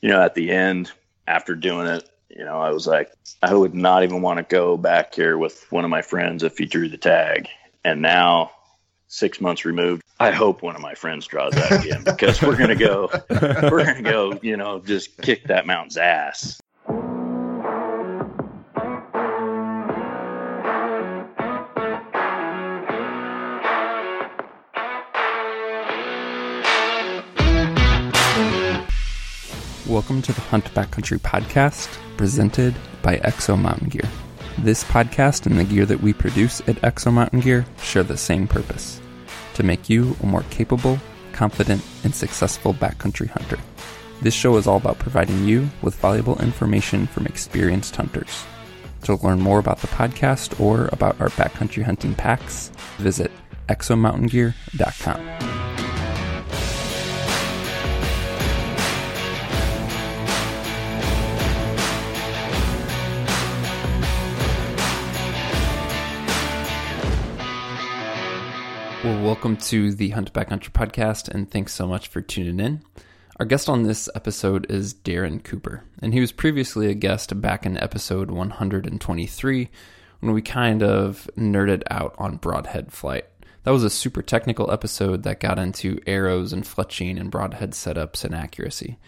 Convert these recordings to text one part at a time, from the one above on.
you know, at the end after doing it, you know, I was like, I would not even want to go back here with one of my friends if he drew the tag. And now, six months removed, I hope one of my friends draws that again because we're gonna go, we're gonna go, you know, just kick that mountain's ass. Welcome to the Hunt Backcountry podcast, presented by Exo Mountain Gear. This podcast and the gear that we produce at Exo Mountain Gear share the same purpose to make you a more capable, confident, and successful backcountry hunter. This show is all about providing you with valuable information from experienced hunters. To learn more about the podcast or about our backcountry hunting packs, visit exomountaingear.com. Well, welcome to the Hunt Backcountry podcast, and thanks so much for tuning in. Our guest on this episode is Darin Cooper, and he was previously a guest back in episode 123 when we kind of nerded out on broadhead flight. That was a super technical episode that got into arrows and fletching and broadhead setups and accuracy.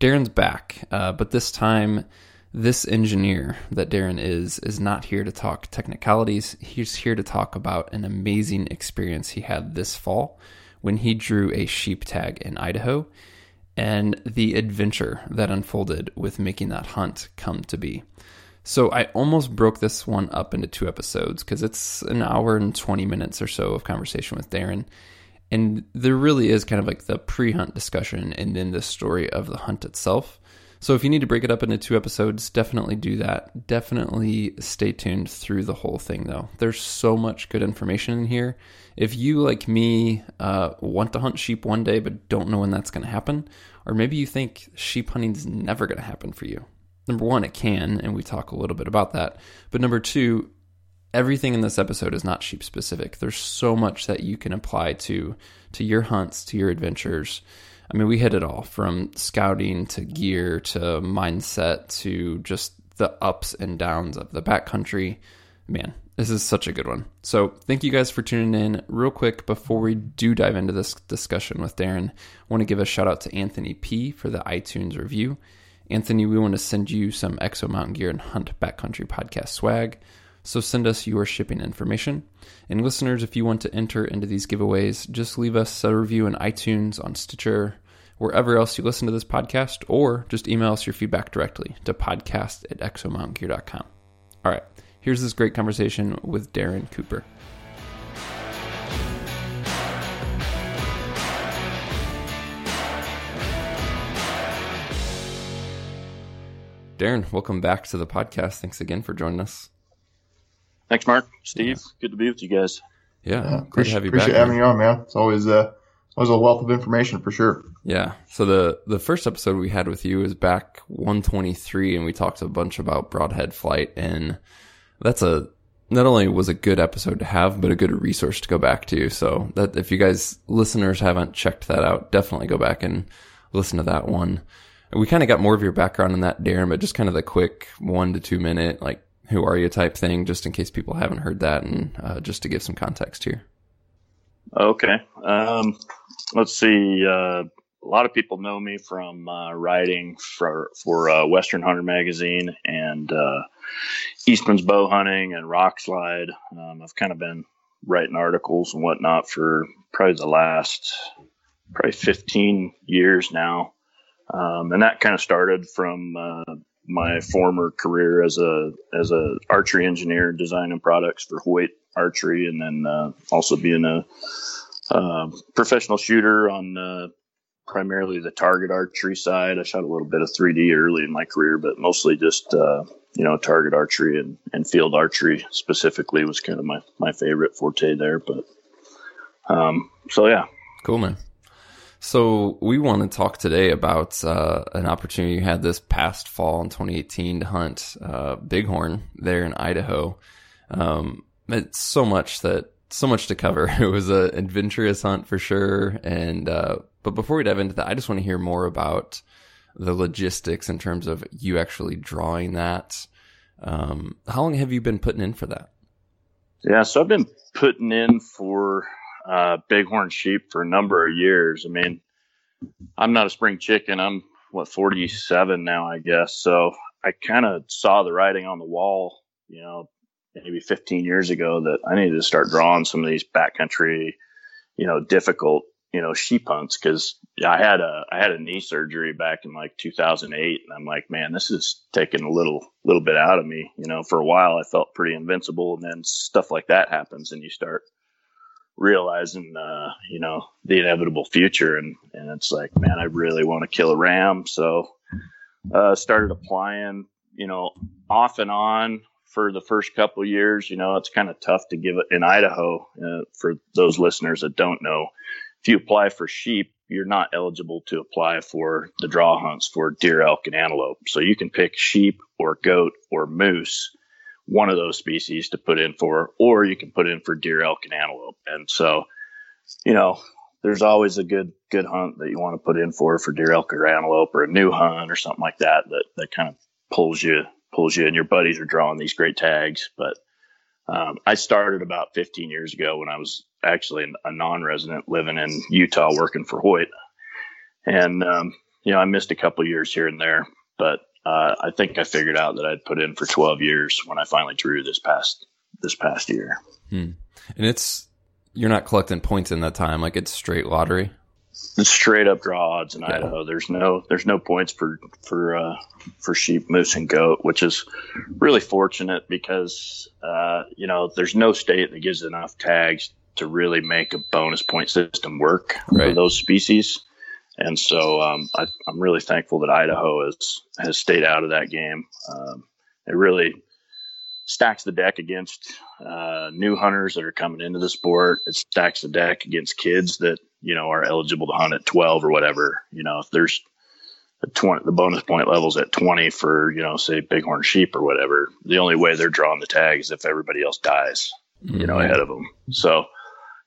Darin's back, uh, but this time this engineer that Darin is is not here to talk technicalities. He's here to talk about an amazing experience he had this fall when he drew a sheep tag in Idaho and the adventure that unfolded with making that hunt come to be. So I almost broke this one up into two episodes because it's an hour and 20 minutes or so of conversation with Darin. And there really is kind of like the pre hunt discussion and then the story of the hunt itself. So if you need to break it up into two episodes, definitely do that. Definitely stay tuned through the whole thing, though. There's so much good information in here. If you, like me, uh, want to hunt sheep one day but don't know when that's going to happen, or maybe you think sheep hunting is never going to happen for you. Number one, it can, and we talk a little bit about that. But number two, everything in this episode is not sheep specific. There's so much that you can apply to to your hunts, to your adventures. I mean, we hit it all from scouting to gear to mindset to just the ups and downs of the backcountry. Man, this is such a good one. So, thank you guys for tuning in. Real quick, before we do dive into this discussion with Darin, I want to give a shout out to Anthony P for the iTunes review. Anthony, we want to send you some Exo Mountain Gear and Hunt Backcountry podcast swag. So send us your shipping information. And listeners, if you want to enter into these giveaways, just leave us a review in iTunes, on Stitcher, wherever else you listen to this podcast, or just email us your feedback directly to podcast at exomountaingear.com. All right, here's this great conversation with Darin Cooper. Darin, welcome back to the podcast. Thanks again for joining us. Thanks, Mark. Steve, good to be with you guys. Yeah, Yeah, great to appreciate, have you appreciate back. having you on, man. It's always uh, always a wealth of information for sure. Yeah. So the the first episode we had with you was back 123, and we talked a bunch about broadhead flight, and that's a not only was a good episode to have, but a good resource to go back to. So that if you guys listeners haven't checked that out, definitely go back and listen to that one. And we kind of got more of your background in that, Darin, but just kind of the quick one to two minute like who are you type thing, just in case people haven't heard that, and uh, just to give some context here. Okay. Um, let's see. Uh, a lot of people know me from uh, writing for for uh, Western Hunter magazine and uh, Eastman's bow hunting and Rokslide. Um, I've kind of been writing articles and whatnot for probably the last probably 15 years now, um, and that kind of started from uh, my former career as a as a archery engineer, designing products for Hoyt Archery, and then uh, also being a uh, professional shooter on uh, primarily the target archery side. I shot a little bit of 3D early in my career, but mostly just uh, you know target archery and, and field archery specifically was kind of my my favorite forte there. But um, so yeah, Cool, man. So we want to talk today about uh, an opportunity you had this past fall in 2018 to hunt uh, bighorn there in Idaho. Um, it's so much that so much to cover. It was an adventurous hunt for sure. And uh, but before we dive into that, I just want to hear more about the logistics in terms of you actually drawing that. Um, how long have you been putting in for that? Yeah, so I've been putting in for uh, bighorn sheep for a number of years. I mean, I'm not a spring chicken. I'm what 47 now, I guess. So I kind of saw the writing on the wall, you know, maybe 15 years ago that I needed to start drawing some of these backcountry, you know, difficult, you know, sheep hunts because I had a I had a knee surgery back in like 2008, and I'm like, man, this is taking a little little bit out of me. You know, for a while I felt pretty invincible, and then stuff like that happens, and you start realizing, uh, you know, the inevitable future. And, and it's like, man, I really want to kill a ram. So, uh, started applying, you know, off and on for the first couple years. You know, it's kind of tough to give it in Idaho, uh, for those listeners that don't know. If you apply for sheep, you're not eligible to apply for the draw hunts for deer, elk, and antelope. So you can pick sheep or goat or moose one of those species to put in for, or you can put in for deer, elk, and antelope. And so, you know, there's always a good good hunt that you want to put in for for deer, elk, or antelope, or a new hunt or something like that that that kind of pulls you pulls you, and your buddies are drawing these great tags. But um, I started about 15 years ago when I was actually a non-resident living in Utah working for Hoyt, and um, you know I missed a couple years here and there, but uh, I think I figured out that I'd put in for 12 years when I finally drew this past this past year. Hmm. And it's you're not collecting points in that time, like it's straight lottery. It's straight up draw odds in yeah. Idaho. There's no there's no points for for uh, for sheep, moose, and goat, which is really fortunate because uh, you know there's no state that gives enough tags to really make a bonus point system work right. for those species. And so um, I, am really thankful that Idaho has has stayed out of that game. Um, it really stacks the deck against uh, new hunters that are coming into the sport. It stacks the deck against kids that you know are eligible to hunt at 12 or whatever. You know, if there's the 20, the bonus point levels at 20 for you know say bighorn sheep or whatever, the only way they're drawing the tag is if everybody else dies, you know, mm-hmm. ahead of them. So.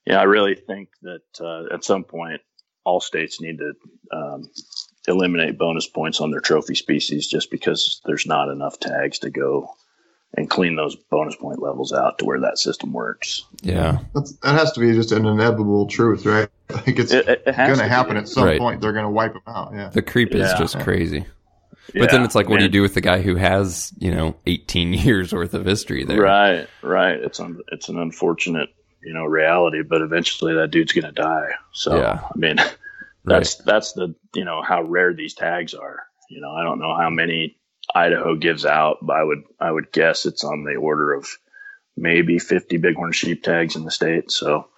Yeah, I really think that uh, at some point all states need to um, eliminate bonus points on their trophy species just because there's not enough tags to go and clean those bonus point levels out to where that system works. Yeah, That's, that has to be just an inevitable truth, right? Like it's it, it going to happen at some right. point. They're going to wipe them out. Yeah, the creep is yeah. just crazy. But yeah, then it's like, what man. do you do with the guy who has, you know, 18 years worth of history there? Right, right. It's un- it's an unfortunate you know reality but eventually that dude's going to die so yeah. i mean that's right. that's the you know how rare these tags are you know i don't know how many idaho gives out but i would i would guess it's on the order of maybe 50 bighorn sheep tags in the state so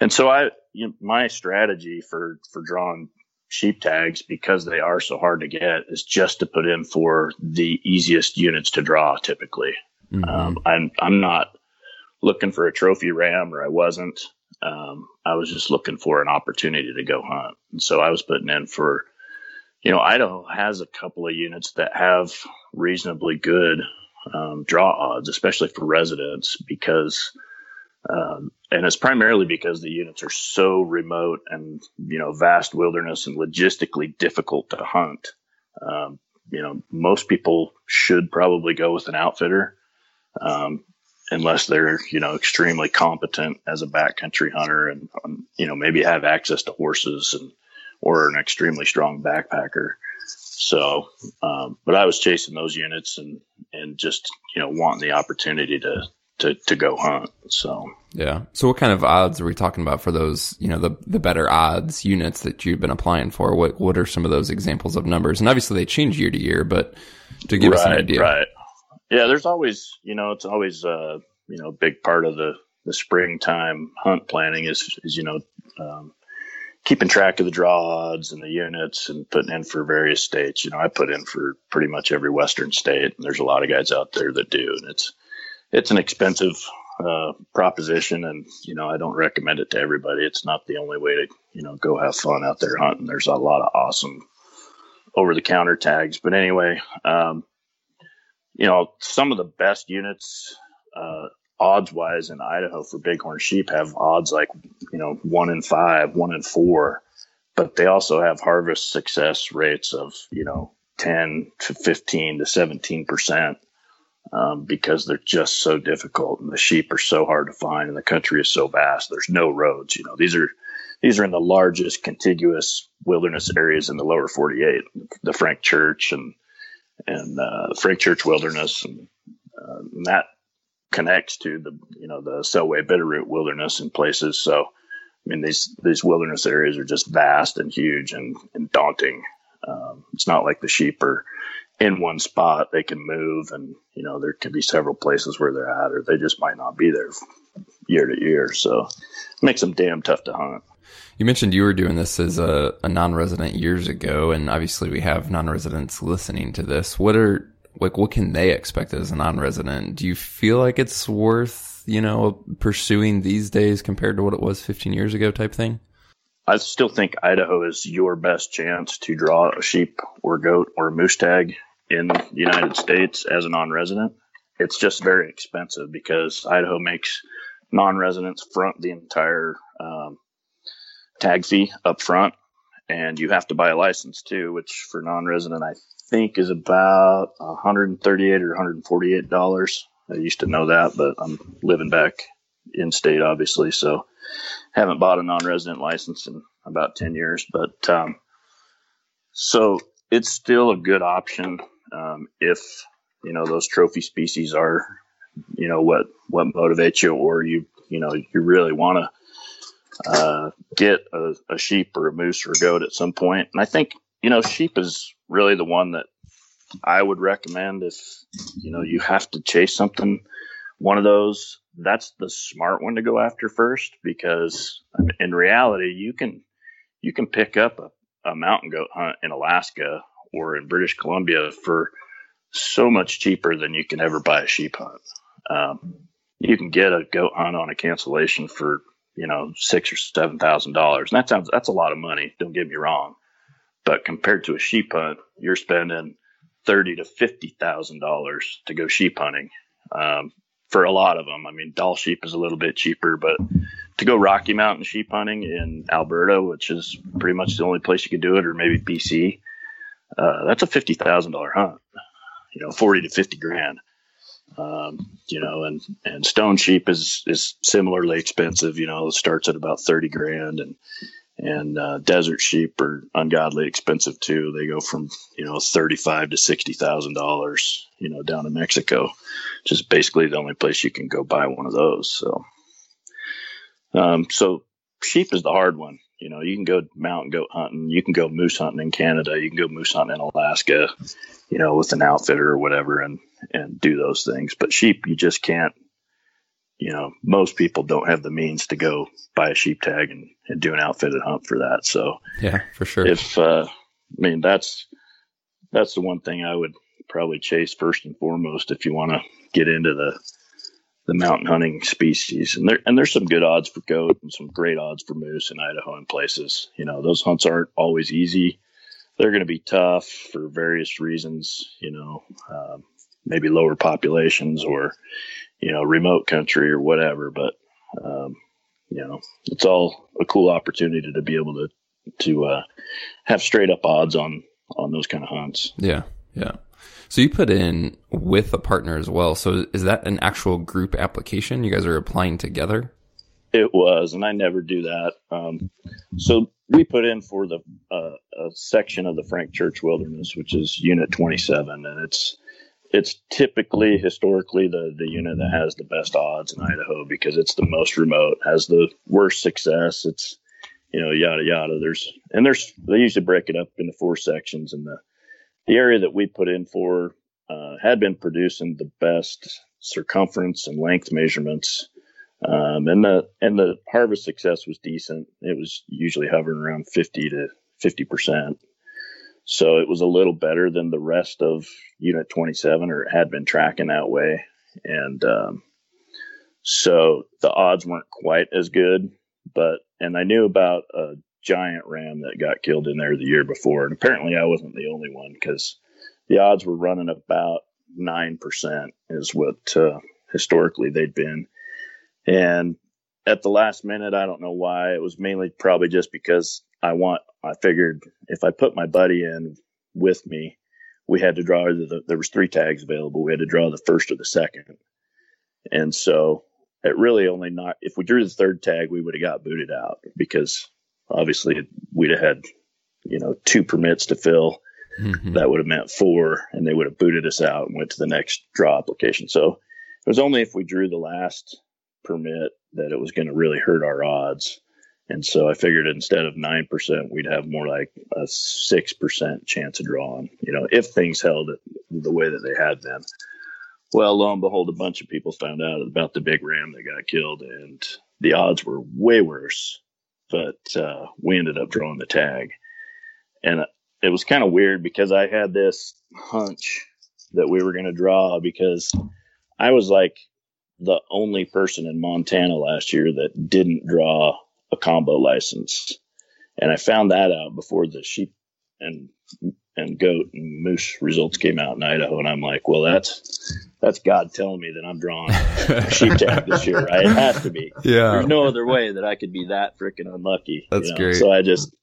and so i you know, my strategy for for drawing sheep tags because they are so hard to get is just to put in for the easiest units to draw typically mm-hmm. um, i'm i'm not looking for a trophy ram or I wasn't. Um, I was just looking for an opportunity to go hunt. And so I was putting in for, you know, Idaho has a couple of units that have reasonably good um, draw odds, especially for residents, because, um, and it's primarily because the units are so remote and, you know, vast wilderness and logistically difficult to hunt. Um, you know, most people should probably go with an outfitter. Unless they're you know extremely competent as a backcountry hunter and um, you know maybe have access to horses and or an extremely strong backpacker. So, um, but I was chasing those units and and just you know wanting the opportunity to to to go hunt. So yeah. So what kind of odds are we talking about for those you know the the better odds units that you've been applying for? What what are some of those examples of numbers? And obviously they change year to year, but to give right, us an idea, right? Yeah, there's always, you know, it's always, uh, you know, a big part of the, the springtime hunt planning is, is, you know, um, keeping track of the draw odds and the units and putting in for various states. You know, I put in for pretty much every Western state and there's a lot of guys out there that do. And it's, it's an expensive, uh, proposition. And, you know, I don't recommend it to everybody. It's not the only way to, you know, go have fun out there hunting. There's a lot of awesome over the counter tags. But anyway, um, you know, some of the best units, uh, odds wise in Idaho for bighorn sheep have odds like, you know, one in five, one in four. but they also have harvest success rates of you know 10 to 15 to 17 percent um, because they're just so difficult and the sheep are so hard to find and the country is so vast. There's no roads. You know, these are these are in the largest contiguous wilderness areas in the lower 48, the Frank Church and and uh, Frank Church Wilderness, and, uh, and, that connects to the you know the Selway Bitterroot Wilderness in places. So, I mean these these wilderness areas are just vast and huge and, and daunting. Um, it's not like the sheep are in one spot they can move and you know there could be several places where they're at or they just might not be there year to year so it makes them damn tough to hunt you mentioned you were doing this as a, a non-resident years ago and obviously we have non-residents listening to this. What are like what can they expect as a non-resident? Do you feel like it's worth you know pursuing these days compared to what it was 15 years ago type thing? I still think Idaho is your best chance to draw a sheep or goat or moose tag in the United States as a non-resident. It's just very expensive because Idaho makes non-residents front the entire um, tag fee up front, and you have to buy a license too, which for non-resident I think is about 138 or 148 dollars. I used to know that, but I'm living back in state, obviously, so haven't bought a non-resident license in about 10 years. But um, so it's still a good option um, if you know those trophy species are you know what what motivates you or you you know you really want to uh, get a, a, sheep or a moose or a goat at some point and i think you know sheep is really the one that i would recommend if you know you have to chase something one of those that's the smart one to go after first because in reality you can you can pick up a, a mountain goat hunt in alaska or in British Columbia for so much cheaper than you can ever buy a sheep hunt. Um, you can get a goat hunt on a cancellation for you know six or seven thousand dollars, and that sounds that's a lot of money. Don't get me wrong, but compared to a sheep hunt, you're spending thirty to fifty thousand dollars to go sheep hunting. Um, for a lot of them, I mean, Dall sheep is a little bit cheaper, but to go Rocky Mountain sheep hunting in Alberta, which is pretty much the only place you could do it, or maybe BC, uh, that's a fifty thousand dollar hunt. You know, forty to fifty grand. Um, you know, and and stone sheep is is similarly expensive. You know, it starts at about thirty grand, and and uh, desert sheep are ungodly expensive too. They go from you know thirty five to sixty thousand dollars. You know, down in Mexico, is basically the only place you can go buy one of those. So, um, so sheep is the hard one. You know, you can go mountain goat hunting, you can go moose hunting in Canada, you can go moose hunting in Alaska, you know, with an outfitter or whatever, and and do those things. But sheep, you just can't. You know, most people don't have the means to go buy a sheep tag and, and do an outfitted hunt for that. So yeah, for sure. If uh, I mean that's that's the one thing I would probably chase first and foremost if you want to get into the the mountain hunting species. And there and there's some good odds for goat and some great odds for moose in Idaho and places. You know, those hunts aren't always easy. They're going to be tough for various reasons. You know, um, maybe lower populations or you know remote country or whatever. But um, you know, it's all a cool opportunity to be able to to uh, have straight up odds on on those kind of hunts. Yeah, yeah. So you put in with a partner as well. So is that an actual group application? You guys are applying together? It was, and I never do that. Um, so we put in for the uh, a section of the Frank Church Wilderness, which is Unit 27, and it's it's typically historically the the unit that has the best odds in Idaho because it's the most remote, has the worst success. It's you know yada yada. There's and there's they usually break it up into four sections, and the the area that we put in for uh, had been producing the best circumference and length measurements. Um, and the and the harvest success was decent. It was usually hovering around 50 to 50 percent. So it was a little better than the rest of Unit 27, or it had been tracking that way. And um, so the odds weren't quite as good, but and I knew about a giant ram that got killed in there the year before. And apparently I wasn't the only one because the odds were running about 9% is what uh, historically they'd been. And at the last minute, I don't know why. It was mainly probably just because I want I figured if I put my buddy in with me, we had to draw the, there was three tags available. We had to draw the first or the second. And so it really only not, if we drew the third tag, we would have got booted out because obviously we'd have had, you know, two permits to fill. Mm-hmm. That would have meant four and they would have booted us out and went to the next draw application. So it was only if we drew the last permit that it was going to really hurt our odds. And so I figured instead of 9%, we'd have more like a 6% chance of drawing, you know, if things held the way that they had been. Well, lo and behold, a bunch of people found out about the big ram that got killed, and the odds were way worse. But uh, we ended up drawing the tag. And it was kind of weird because I had this hunch that we were going to draw because I was like the only person in Montana last year that didn't draw a combo license. And I found that out before the sheep and and goat and moose results came out in Idaho, and I'm like, well, that's that's God telling me that I'm drawing sheep tag this year, right? It has to be. Yeah. There's no other way that I could be that freaking unlucky. That's you know? great. So I just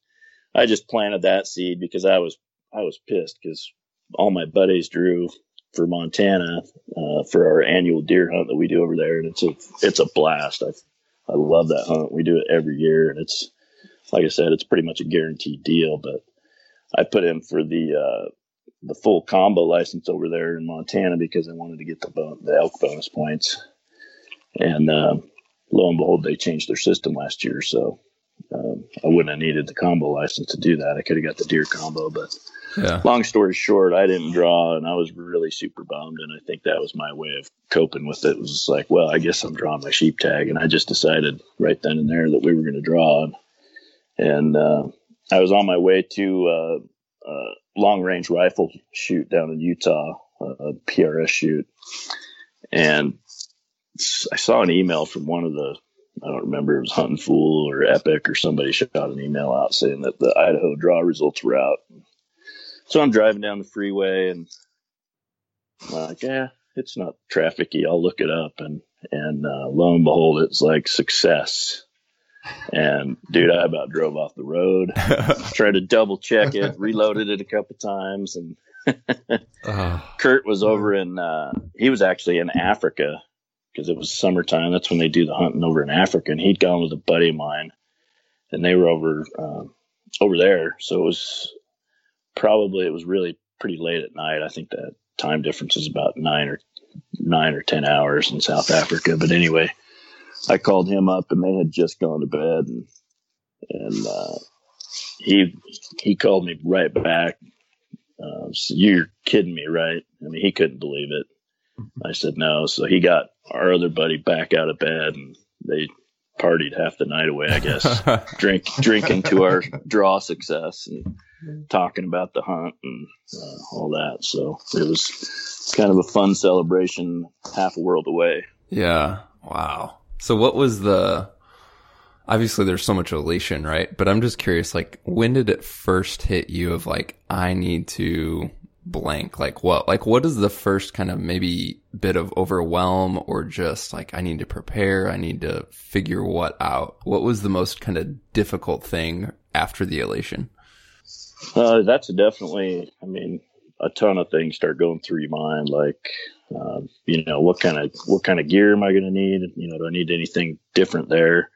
I just planted that seed because I was I was pissed because all my buddies drew for Montana uh, for our annual deer hunt that we do over there, and it's a it's a blast. I I love that hunt. We do it every year, and it's like I said, it's pretty much a guaranteed deal. But I put in for the uh, the full combo license over there in Montana because I wanted to get the bon- the elk bonus points, and uh, lo and behold, they changed their system last year, so um, I wouldn't have needed the combo license to do that. I could have got the deer combo, but yeah. long story short, I didn't draw, and I was really super bummed. And I think that was my way of coping with it. it was like, well, I guess I'm drawing my sheep tag, and I just decided right then and there that we were going to draw. And, and uh, I was on my way to uh, a long range rifle shoot down in Utah, a PRS shoot, and I saw an email from one of the I don't remember it was Hunting Fool or Epic or somebody shot an email out saying that the Idaho draw results were out. So I'm driving down the freeway and I'm like, yeah, it's not trafficy. I'll look it up. And, and, uh, lo and behold, it's like success. And dude, I about drove off the road, tried to double check it, reloaded it a couple times. And uh, Kurt was over in, uh, he was actually in Africa because it was summertime. That's when they do the hunting over in Africa. And he'd gone with a buddy of mine and they were over, um, over there. So it was probably, it was really pretty late at night. I think that time difference is about nine or nine or 10 hours in South Africa. But anyway, I called him up and they had just gone to bed and, and, uh, he, he called me right back. Uh, so you're kidding me, right? I mean, he couldn't believe it. I said no. So he got our other buddy back out of bed and they partied half the night away, I guess. Drink, drinking to our draw success and talking about the hunt and uh, all that. So it was kind of a fun celebration half a world away. Yeah. Wow. So what was the, obviously there's so much elation, right? But I'm just curious, like, when did it first hit you of like, I need to blank? Like what, like what is the first kind of maybe bit of overwhelm or just like, I need to prepare. I need to figure what out. What was the most kind of difficult thing after the elation? Uh, that's definitely, I mean, a ton of things start going through your mind. Like, uh, you know, what kind of, what kind of gear am I going to need? You know, do I need anything different there?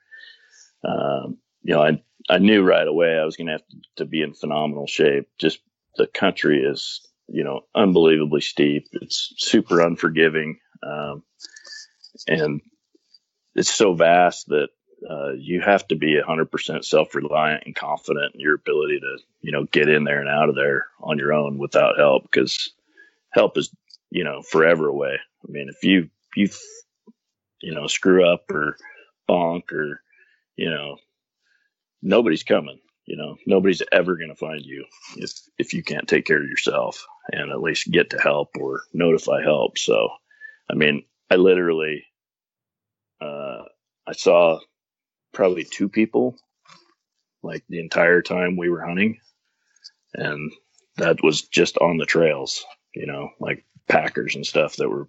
Um, you know, I, I knew right away I was going to have to be in phenomenal shape. Just the country is you know, unbelievably steep. It's super unforgiving. Um, and it's so vast that uh, you have to be 100% self-reliant and confident in your ability to, you know, get in there and out of there on your own without help because help is, you know, forever away. I mean, if you, you, you know, screw up or bonk or, you know, nobody's coming you know nobody's ever going to find you if if you can't take care of yourself and at least get to help or notify help so i mean i literally uh, i saw probably two people like the entire time we were hunting and that was just on the trails you know like packers and stuff that were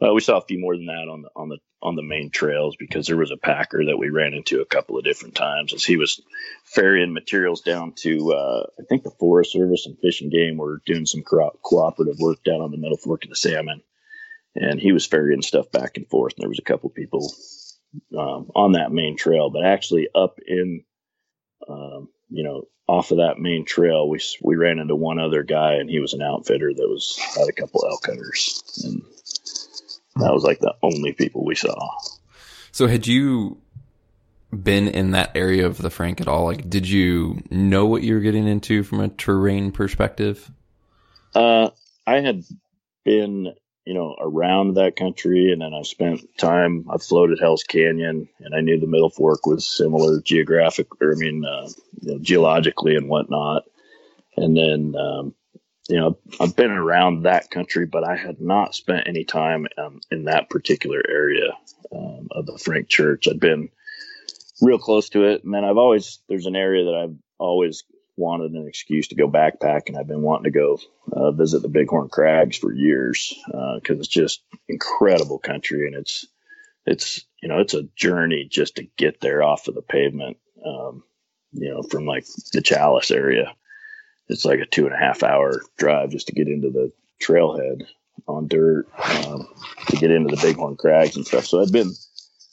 Well, we saw a few more than that on the on the on the main trails because there was a packer that we ran into a couple of different times as he was ferrying materials down to uh, I think the Forest Service and Fish and Game were doing some co- cooperative work down on the Middle Fork of the Salmon, and he was ferrying stuff back and forth. And there was a couple people um, on that main trail, but actually up in um, you know off of that main trail, we we ran into one other guy, and he was an outfitter that was had a couple elk hunters, and that was like the only people we saw. So, had you been in that area of the Frank at all? Like, did you know what you were getting into from a terrain perspective? Uh, I had been you know, around that country. And then I spent time, I floated Hell's Canyon and I knew the Middle Fork was similar geographic, or I mean, uh, you know, geologically and whatnot. And then, um, you know, I've been around that country, but I had not spent any time um, in that particular area um, of the Frank Church. I'd been real close to it. And then I've always, there's an area that I've always wanted an excuse to go backpack, and I've been wanting to go uh, visit the Bighorn Crags for years because uh, it's just incredible country, and it's it's you know it's a journey just to get there off of the pavement. Um, you know, from like the Challis area, it's like a two and a half hour drive just to get into the trailhead on dirt um, to get into the Bighorn Crags and stuff. So I'd been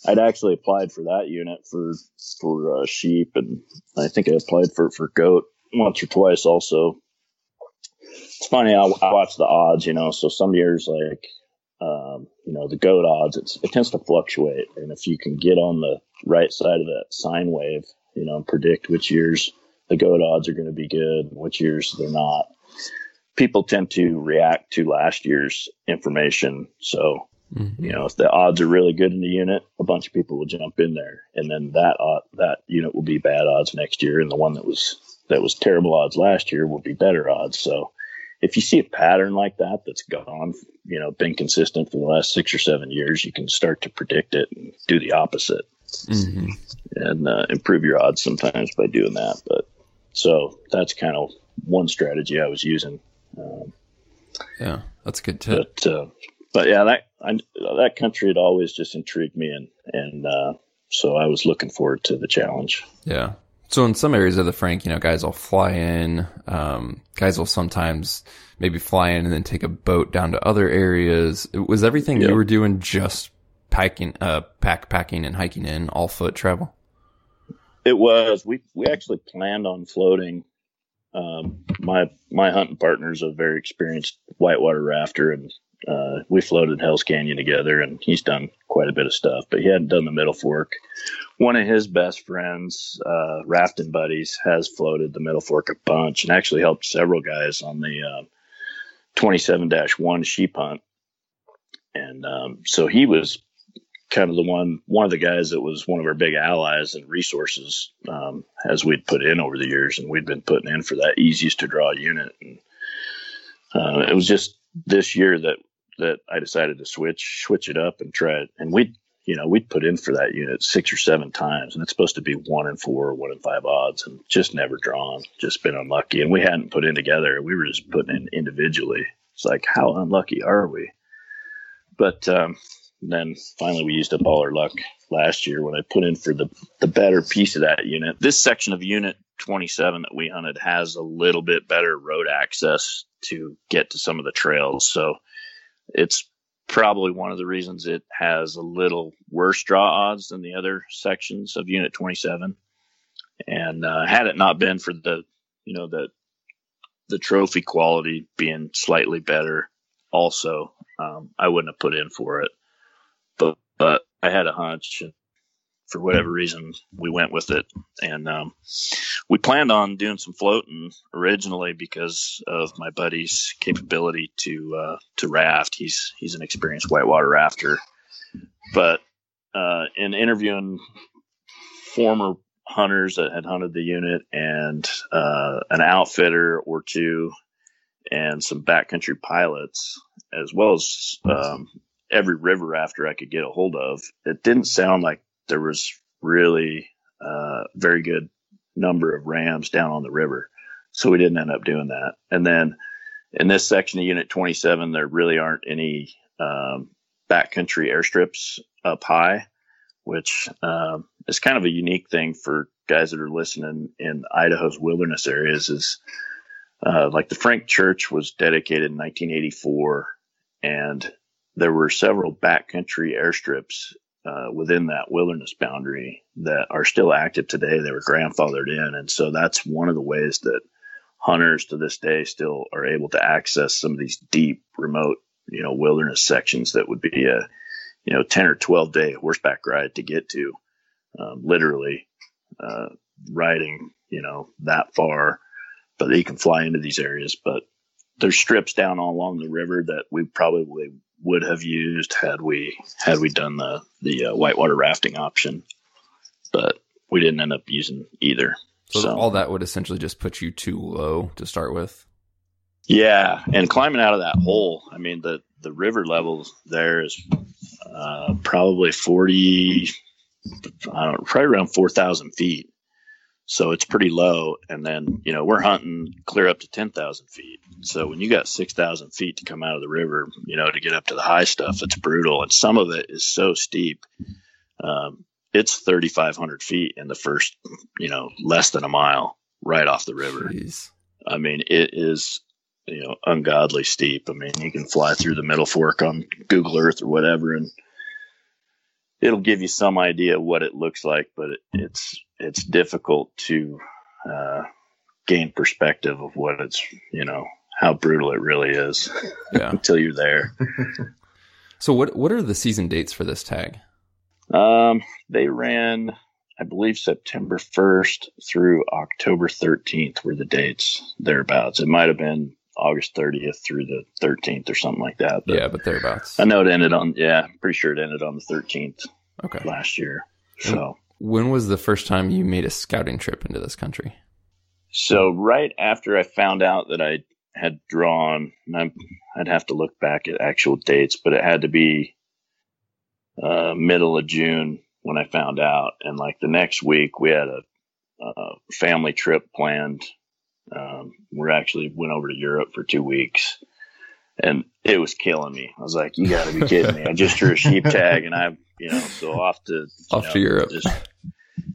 I'd actually applied for that unit for for uh, sheep, and I think I applied for for goat once or twice also. It's funny, I, I watch the odds, you know, so some years like, um, you know, the goat odds, it tends to fluctuate. And if you can get on the right side of that sine wave, you know, and predict which years the goat odds are going to be good and which years they're not, people tend to react to last year's information. So, mm-hmm. you know, if the odds are really good in the unit, a bunch of people will jump in there, and then that uh, that unit will be bad odds next year, and the one that was that was terrible odds last year will be better odds. So if you see a pattern like that that's gone, you know, been consistent for the last six or seven years, you can start to predict it and do the opposite mm-hmm. and uh, improve your odds sometimes by doing that. But so that's kind of one strategy I was using. Um, yeah, that's a good tip. But, uh, but yeah, that I, that country had always just intrigued me, and and uh, so I was looking forward to the challenge. Yeah, so in some areas of the Frank, you know, guys will fly in. Um, guys will sometimes maybe fly in and then take a boat down to other areas. It Was everything yep. you were doing just packing, uh, pack packing and hiking in all foot travel? It was. We we actually planned on floating. Um, my my hunting partner is a very experienced whitewater rafter, and uh, we floated Hell's Canyon together, and he's done quite a bit of stuff, but he hadn't done the Middle Fork. One of his best friends, uh, rafting buddies, has floated the Middle Fork a bunch, and actually helped several guys on the uh, 27-1 sheep hunt. And um, so he was kind of the one, one of the guys that was one of our big allies and resources um, as we'd put in over the years, and we'd been putting in for that easiest to draw unit. And uh, it was just this year that that I decided to switch switch it up and try it. And we you know we'd put in for that unit six or seven times, and it's supposed to be one in four, one in five odds, and just never drawn. Just been unlucky, and we hadn't put in together. We were just putting in individually. It's like how unlucky are we? But um, then finally we used up all our luck last year when I put in for the the better piece of that unit. This section of unit 27 that we hunted has a little bit better road access to get to some of the trails. So it's probably one of the reasons it has a little worse draw odds than the other sections of Unit 27. And uh, had it not been for the, you know, the the trophy quality being slightly better, also, um, I wouldn't have put in for it. But but I had a hunch, and for whatever reason, we went with it. And um, we planned on doing some floating originally because of my buddy's capability to uh, to raft. He's he's an experienced whitewater rafter. But uh, in interviewing former hunters that had hunted the unit and uh, an outfitter or two and some backcountry pilots, as well as um, every river after I could get a hold of, it didn't sound like there was really uh, very good number of rams down on the river. So we didn't end up doing that. And then in this section of Unit 27, there really aren't any um, backcountry airstrips up high, which uh, is kind of a unique thing for guys that are listening in Idaho's wilderness areas. Is uh, like the Frank Church was dedicated in 1984, and there were several backcountry airstrips uh, within that wilderness boundary that are still active today. They were grandfathered in, and so that's one of the ways that hunters to this day still are able to access some of these deep, remote, you know, wilderness sections that would be a, you know, 10 or 12 day horseback ride to get to, um, literally, uh, riding, you know, that far, but you can fly into these areas. But there's strips down all along the river that we probably would have used had we, had we done the, the uh, whitewater rafting option, but we didn't end up using either. So, so all that would essentially just put you too low to start with. Yeah, and climbing out of that hole, I mean the the river level there is uh, probably forty, I don't know, probably around four thousand feet. So it's pretty low, and then you know we're hunting clear up to ten thousand feet. So when you got six thousand feet to come out of the river, you know to get up to the high stuff, it's brutal, and some of it is so steep. Um, it's 3,500 feet in the first, you know, less than a mile right off the river. Jeez. I mean, it is, you know, ungodly steep. I mean, you can fly through the middle fork on Google Earth or whatever, and it'll give you some idea what it looks like, but it, it's, it's difficult to, uh, gain perspective of what it's, you know, how brutal it really is yeah. until you're there. so what, what are the season dates for this tag? Um, they ran, I believe, September 1st through October 13th were the dates thereabouts. It might have been August 30th through the 13th or something like that. But yeah, but thereabouts. I know it ended on, yeah, pretty sure it ended on the 13th okay. last year. So, when was the first time you made a scouting trip into this country? So, right after I found out that I had drawn, i would have to look back at actual dates, but it had to be uh, middle of June when I found out. And like the next week, we had a, a family trip planned. Um, we actually went over to Europe for two weeks and it was killing me. I was like, you gotta be kidding me. I just drew a sheep tag and I, you know, so off to, off know, to Europe. Just,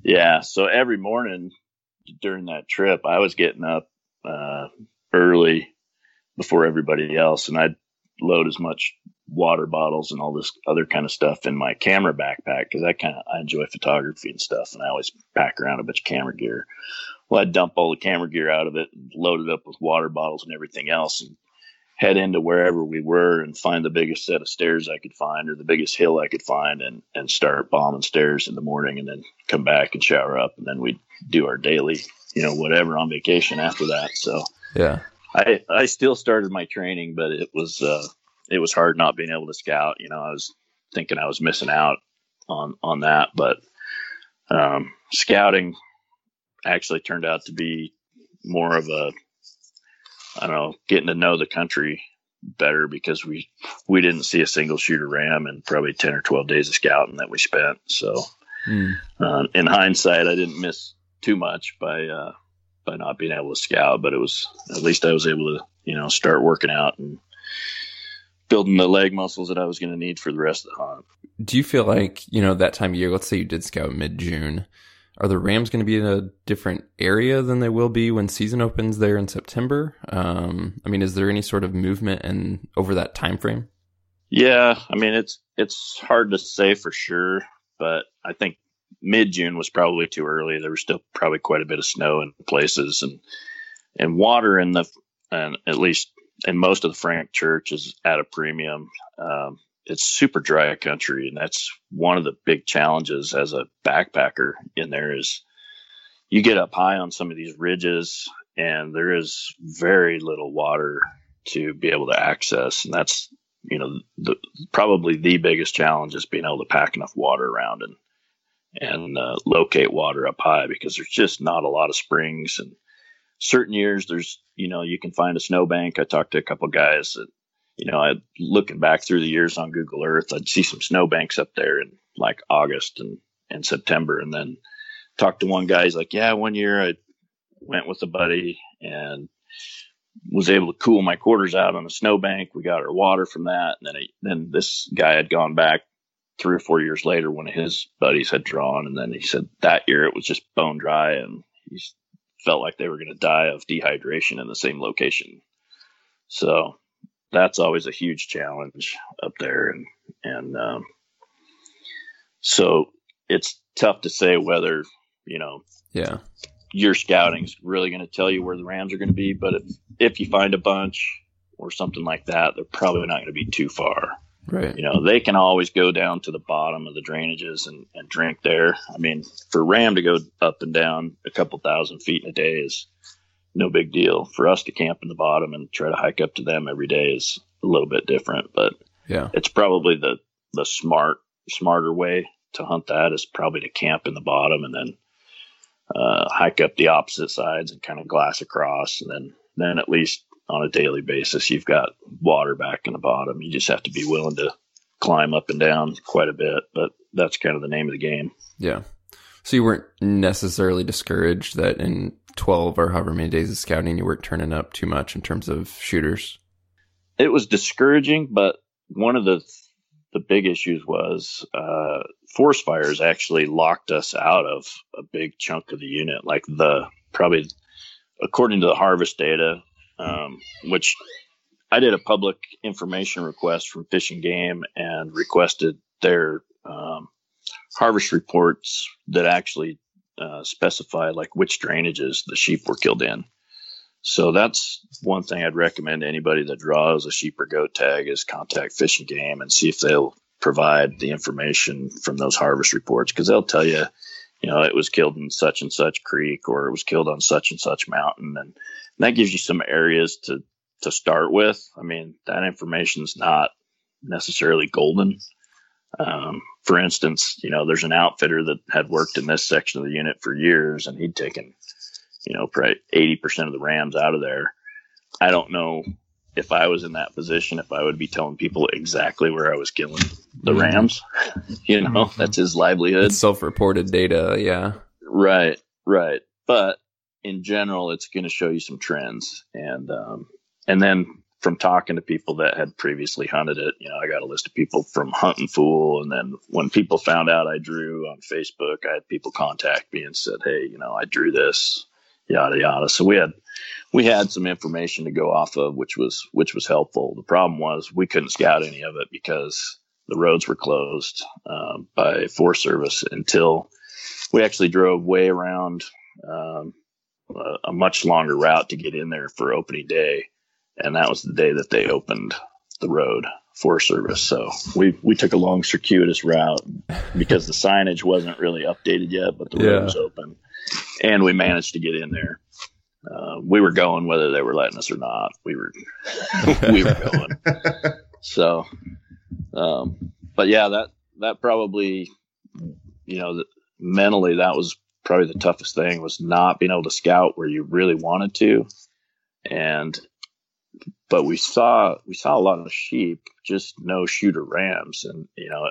yeah. So every morning during that trip, I was getting up, uh, early before everybody else and I'd load as much water bottles and all this other kind of stuff in my camera backpack because I kind of I enjoy photography and stuff, and I always pack around a bunch of camera gear. Well, I'd dump all the camera gear out of it, and load it up with water bottles and everything else, and head into wherever we were and find the biggest set of stairs I could find or the biggest hill I could find, and and start bombing stairs in the morning, and then come back and shower up, and then we'd do our daily, you know, whatever on vacation after that. So yeah. I, I still started my training, but it was uh, it was hard not being able to scout. You know, I was thinking I was missing out on on that, but um, scouting actually turned out to be more of a I don't know, getting to know the country better because we we didn't see a single shooter ram in probably 10 or 12 days of scouting that we spent so mm. uh, in hindsight i didn't miss too much by uh, by not being able to scout but it was at least i was able to you know start working out and building the leg muscles that I was going to need for the rest of the hunt. Do you feel like, you know, that time of year, let's say you did scout mid June, are the Rams going to be in a different area than they will be when season opens there in September? Um, I mean, is there any sort of movement and over that time frame? Yeah, I mean, it's it's hard to say for sure, but I think mid June was probably too early. There was still probably quite a bit of snow in places and and water in the and at least in most of the Frank Church is at a premium. Um, it's super dry country, and that's one of the big challenges as a backpacker in there is you get up high on some of these ridges, and there is very little water to be able to access, and that's you know the, probably the biggest challenge is being able to pack enough water around and and uh, locate water up high because there's just not a lot of springs and certain years there's you know you can find a snowbank. I talked to a couple guys that you know i looking back through the years on google earth i'd see some snowbanks up there in like august and and september and then talked to one guy he's like yeah one year i went with a buddy and was able to cool my quarters out on a snowbank. We got our water from that, and then it, then this guy had gone back three or four years later. One of his buddies had drawn, and then he said that year it was just bone dry, and he felt like they were going to die of dehydration in the same location. So that's always a huge challenge up there, and and um, so it's tough to say whether you know yeah. your scouting is really going to tell you where the rams are going to be but if if you find a bunch or something like that they're probably not going to be too far. Right. You know they can always go down to the bottom of the drainages and, and drink there. I mean for ram to go up and down a couple thousand feet in a day is no big deal for us to camp in the bottom and try to hike up to them every day is a little bit different but yeah it's probably the the smart smarter way to hunt that is probably to camp in the bottom and then uh, hike up the opposite sides and kind of glass across, and then then at least on a daily basis you've got water back in the bottom. You just have to be willing to climb up and down quite a bit, but that's kind of the name of the game. Yeah. So you weren't necessarily discouraged that in 12 or however many days of scouting you weren't turning up too much in terms of shooters. It was discouraging, but one of the the big issues was uh, forest fires actually locked us out of a big chunk of the unit. Like the probably according to the harvest data, um, which I did a public information request from Fish and Game and requested their um, harvest reports that actually uh, specify like which drainages the sheep were killed in. So that's one thing I'd recommend to anybody that draws a sheep or goat tag is contact Fish and Game and see if they'll provide the information from those harvest reports because they'll tell you, you know, it was killed in such and such creek or it was killed on such and such mountain, and that gives you some areas to to start with. I mean, that information's not necessarily golden. Um, for instance, you know, there's an outfitter that had worked in this section of the unit for years, and he'd taken you know, probably 80% of the Rams out of there. I don't know if I was in that position, if I would be telling people exactly where I was killing the mm-hmm. Rams. you know, mm-hmm. that's his livelihood. Self reported data. Yeah. Right. Right. But in general, it's going to show you some trends. And, um, and then from talking to people that had previously hunted it, you know, I got a list of people from Hunting Fool. And then when people found out I drew on Facebook, I had people contact me and said, Hey, you know, I drew this yada yada. So we had we had some information to go off of, which was which was helpful. The problem was we couldn't scout any of it because the roads were closed um, by Forest Service until we actually drove way around um, a, a much longer route to get in there for opening day, and that was the day that they opened the road. for Service. So we we took a long circuitous route because the signage wasn't really updated yet, but the road yeah. was open and we managed to get in there. Uh, we were going whether they were letting us or not. We were we were going. So, um, but yeah, that that probably, you know, mentally that was probably the toughest thing was not being able to scout where you really wanted to, and but we saw we saw a lot of sheep, just no shooter rams, and you know,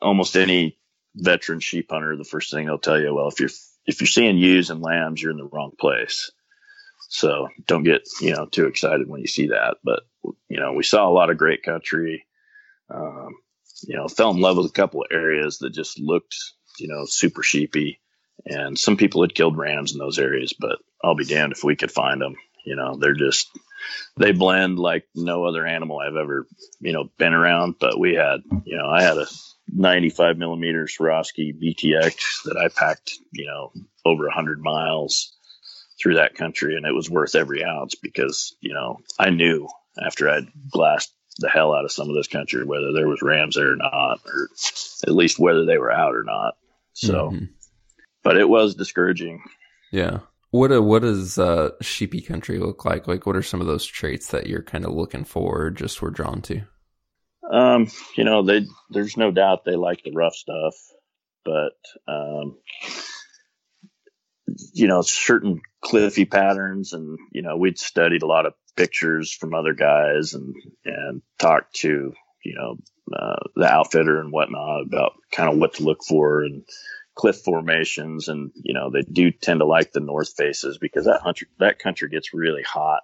almost any veteran sheep hunter, the first thing they'll tell you, well, if you're if you're seeing ewes and lambs, you're in the wrong place. So don't get you know too excited when you see that. But you know we saw a lot of great country. Um, you know, fell in love with a couple of areas that just looked you know super sheepy, and some people had killed rams in those areas. But I'll be damned if we could find them. You know, they're just they blend like no other animal I've ever you know been around. But we had you know I had a 95 millimeter Swarovski BTX that I packed, you know, over 100 miles through that country, and it was worth every ounce because you know I knew after I'd glassed the hell out of some of this country whether there was rams there or not, or at least whether they were out or not. So, mm-hmm. but it was discouraging. Yeah. What a, what does uh, sheepy country look like? Like, what are some of those traits that you're kind of looking for, just were drawn to? Um, you know, they there's no doubt they like the rough stuff, but um, you know, certain cliffy patterns, and you know, we'd studied a lot of pictures from other guys and and talked to you know uh, the outfitter and whatnot about kind of what to look for and cliff formations, and you know, they do tend to like the north faces because that country that country gets really hot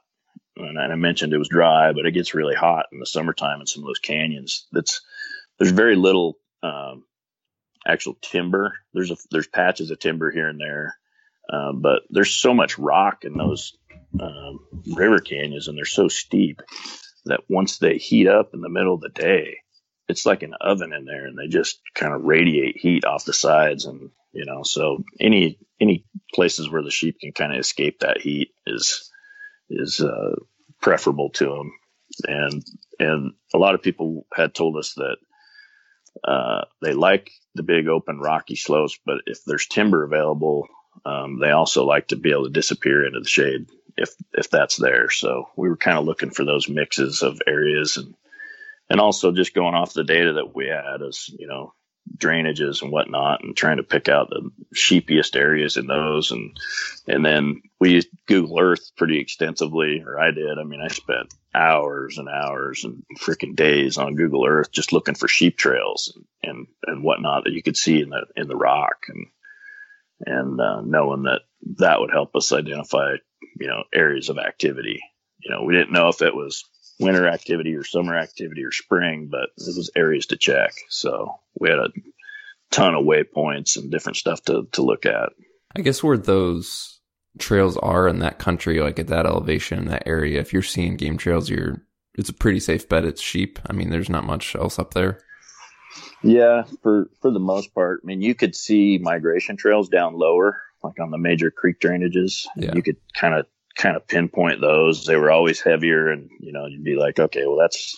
and I mentioned it was dry, but it gets really hot in the summertime in some of those canyons. That's there's very little um, actual timber. There's a there's patches of timber here and there, uh, but there's so much rock in those um, river canyons, and they're so steep that once they heat up in the middle of the day, it's like an oven in there, and they just kind of radiate heat off the sides, and you know, so any any places where the sheep can kind of escape that heat is is uh, preferable to them, and and a lot of people had told us that uh, they like the big open rocky slopes, but if there's timber available, um, they also like to be able to disappear into the shade if if that's there. So we were kind of looking for those mixes of areas and and also just going off the data that we had as you know drainages and whatnot and trying to pick out the sheepiest areas in those and and then we used Google Earth pretty extensively or I did. I mean I spent hours and hours and freaking days on Google Earth just looking for sheep trails and, and, and whatnot that you could see in the in the rock and and uh, knowing that that would help us identify you know areas of activity. You know we didn't know if it was winter activity or summer activity or spring, but it was areas to check. So we had a ton of waypoints and different stuff to, to look at. I guess where those trails are in that country, like at that elevation, in that area, if you're seeing game trails, you're it's a pretty safe bet it's sheep. I mean, there's not much else up there. Yeah, for for the most part. I mean, you could see migration trails down lower, like on the major creek drainages. Yeah. You could kind of kind of pinpoint those. They were always heavier, and you know, you'd be like, okay, well, that's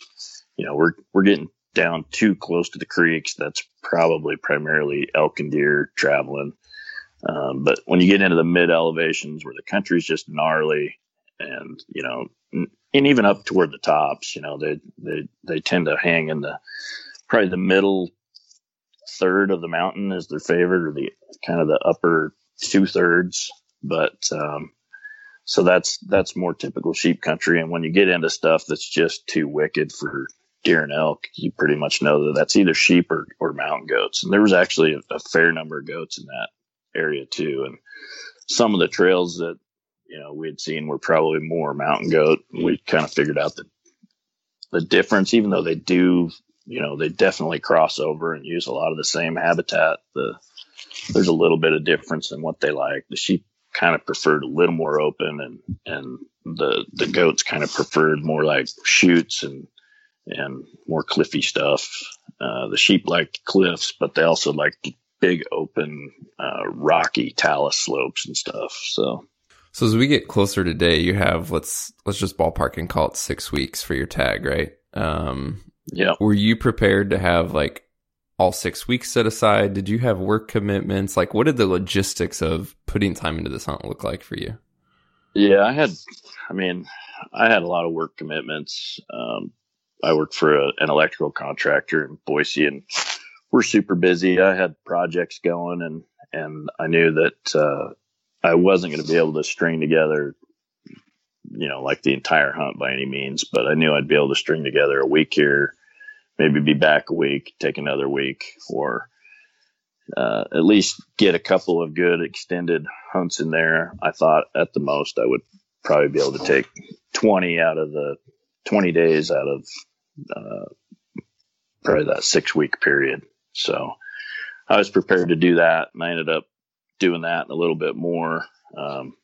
you know, we're we're getting down too close to the creeks. That's probably primarily elk and deer traveling. Um, but when you get into the mid elevations where the country's just gnarly, and you know, and even up toward the tops, you know, they they they tend to hang in the probably the middle third of the mountain is their favorite, or the kind of the upper two thirds. But um, so that's that's more typical sheep country. And when you get into stuff that's just too wicked for deer and elk, you pretty much know that that's either sheep or, or mountain goats. And there was actually a, a fair number of goats in that area too. And some of the trails that you know we had seen were probably more mountain goat. We kind of figured out that the difference, even though they do, you know, they definitely cross over and use a lot of the same habitat. The there's a little bit of difference in what they like. The sheep kind of preferred a little more open and and the the goats kind of preferred more like chutes and and more cliffy stuff. Uh, the sheep liked cliffs, but they also liked big open uh, rocky talus slopes and stuff. So so as we get closer to day, you have let's let's just ballpark and call it six weeks for your tag, right? Um, yeah. Were you prepared to have like all six weeks set aside? Did you have work commitments? Like, what did the logistics of putting time into this hunt look like for you? Yeah, I had, I mean, I had a lot of work commitments. Um, I worked for a, an electrical contractor in Boise and we're super busy. I had projects going and, and I knew that, uh, I wasn't going to be able to string together, you know, like the entire hunt by any means, but I knew I'd be able to string together a week here, maybe be back a week, take another week, or uh, at least get a couple of good extended hunts in there. I thought at the most I would probably be able to take 20 out of the 20 days out of uh, probably that six week period. So I was prepared to do that, and I ended up doing that a little bit more. Um,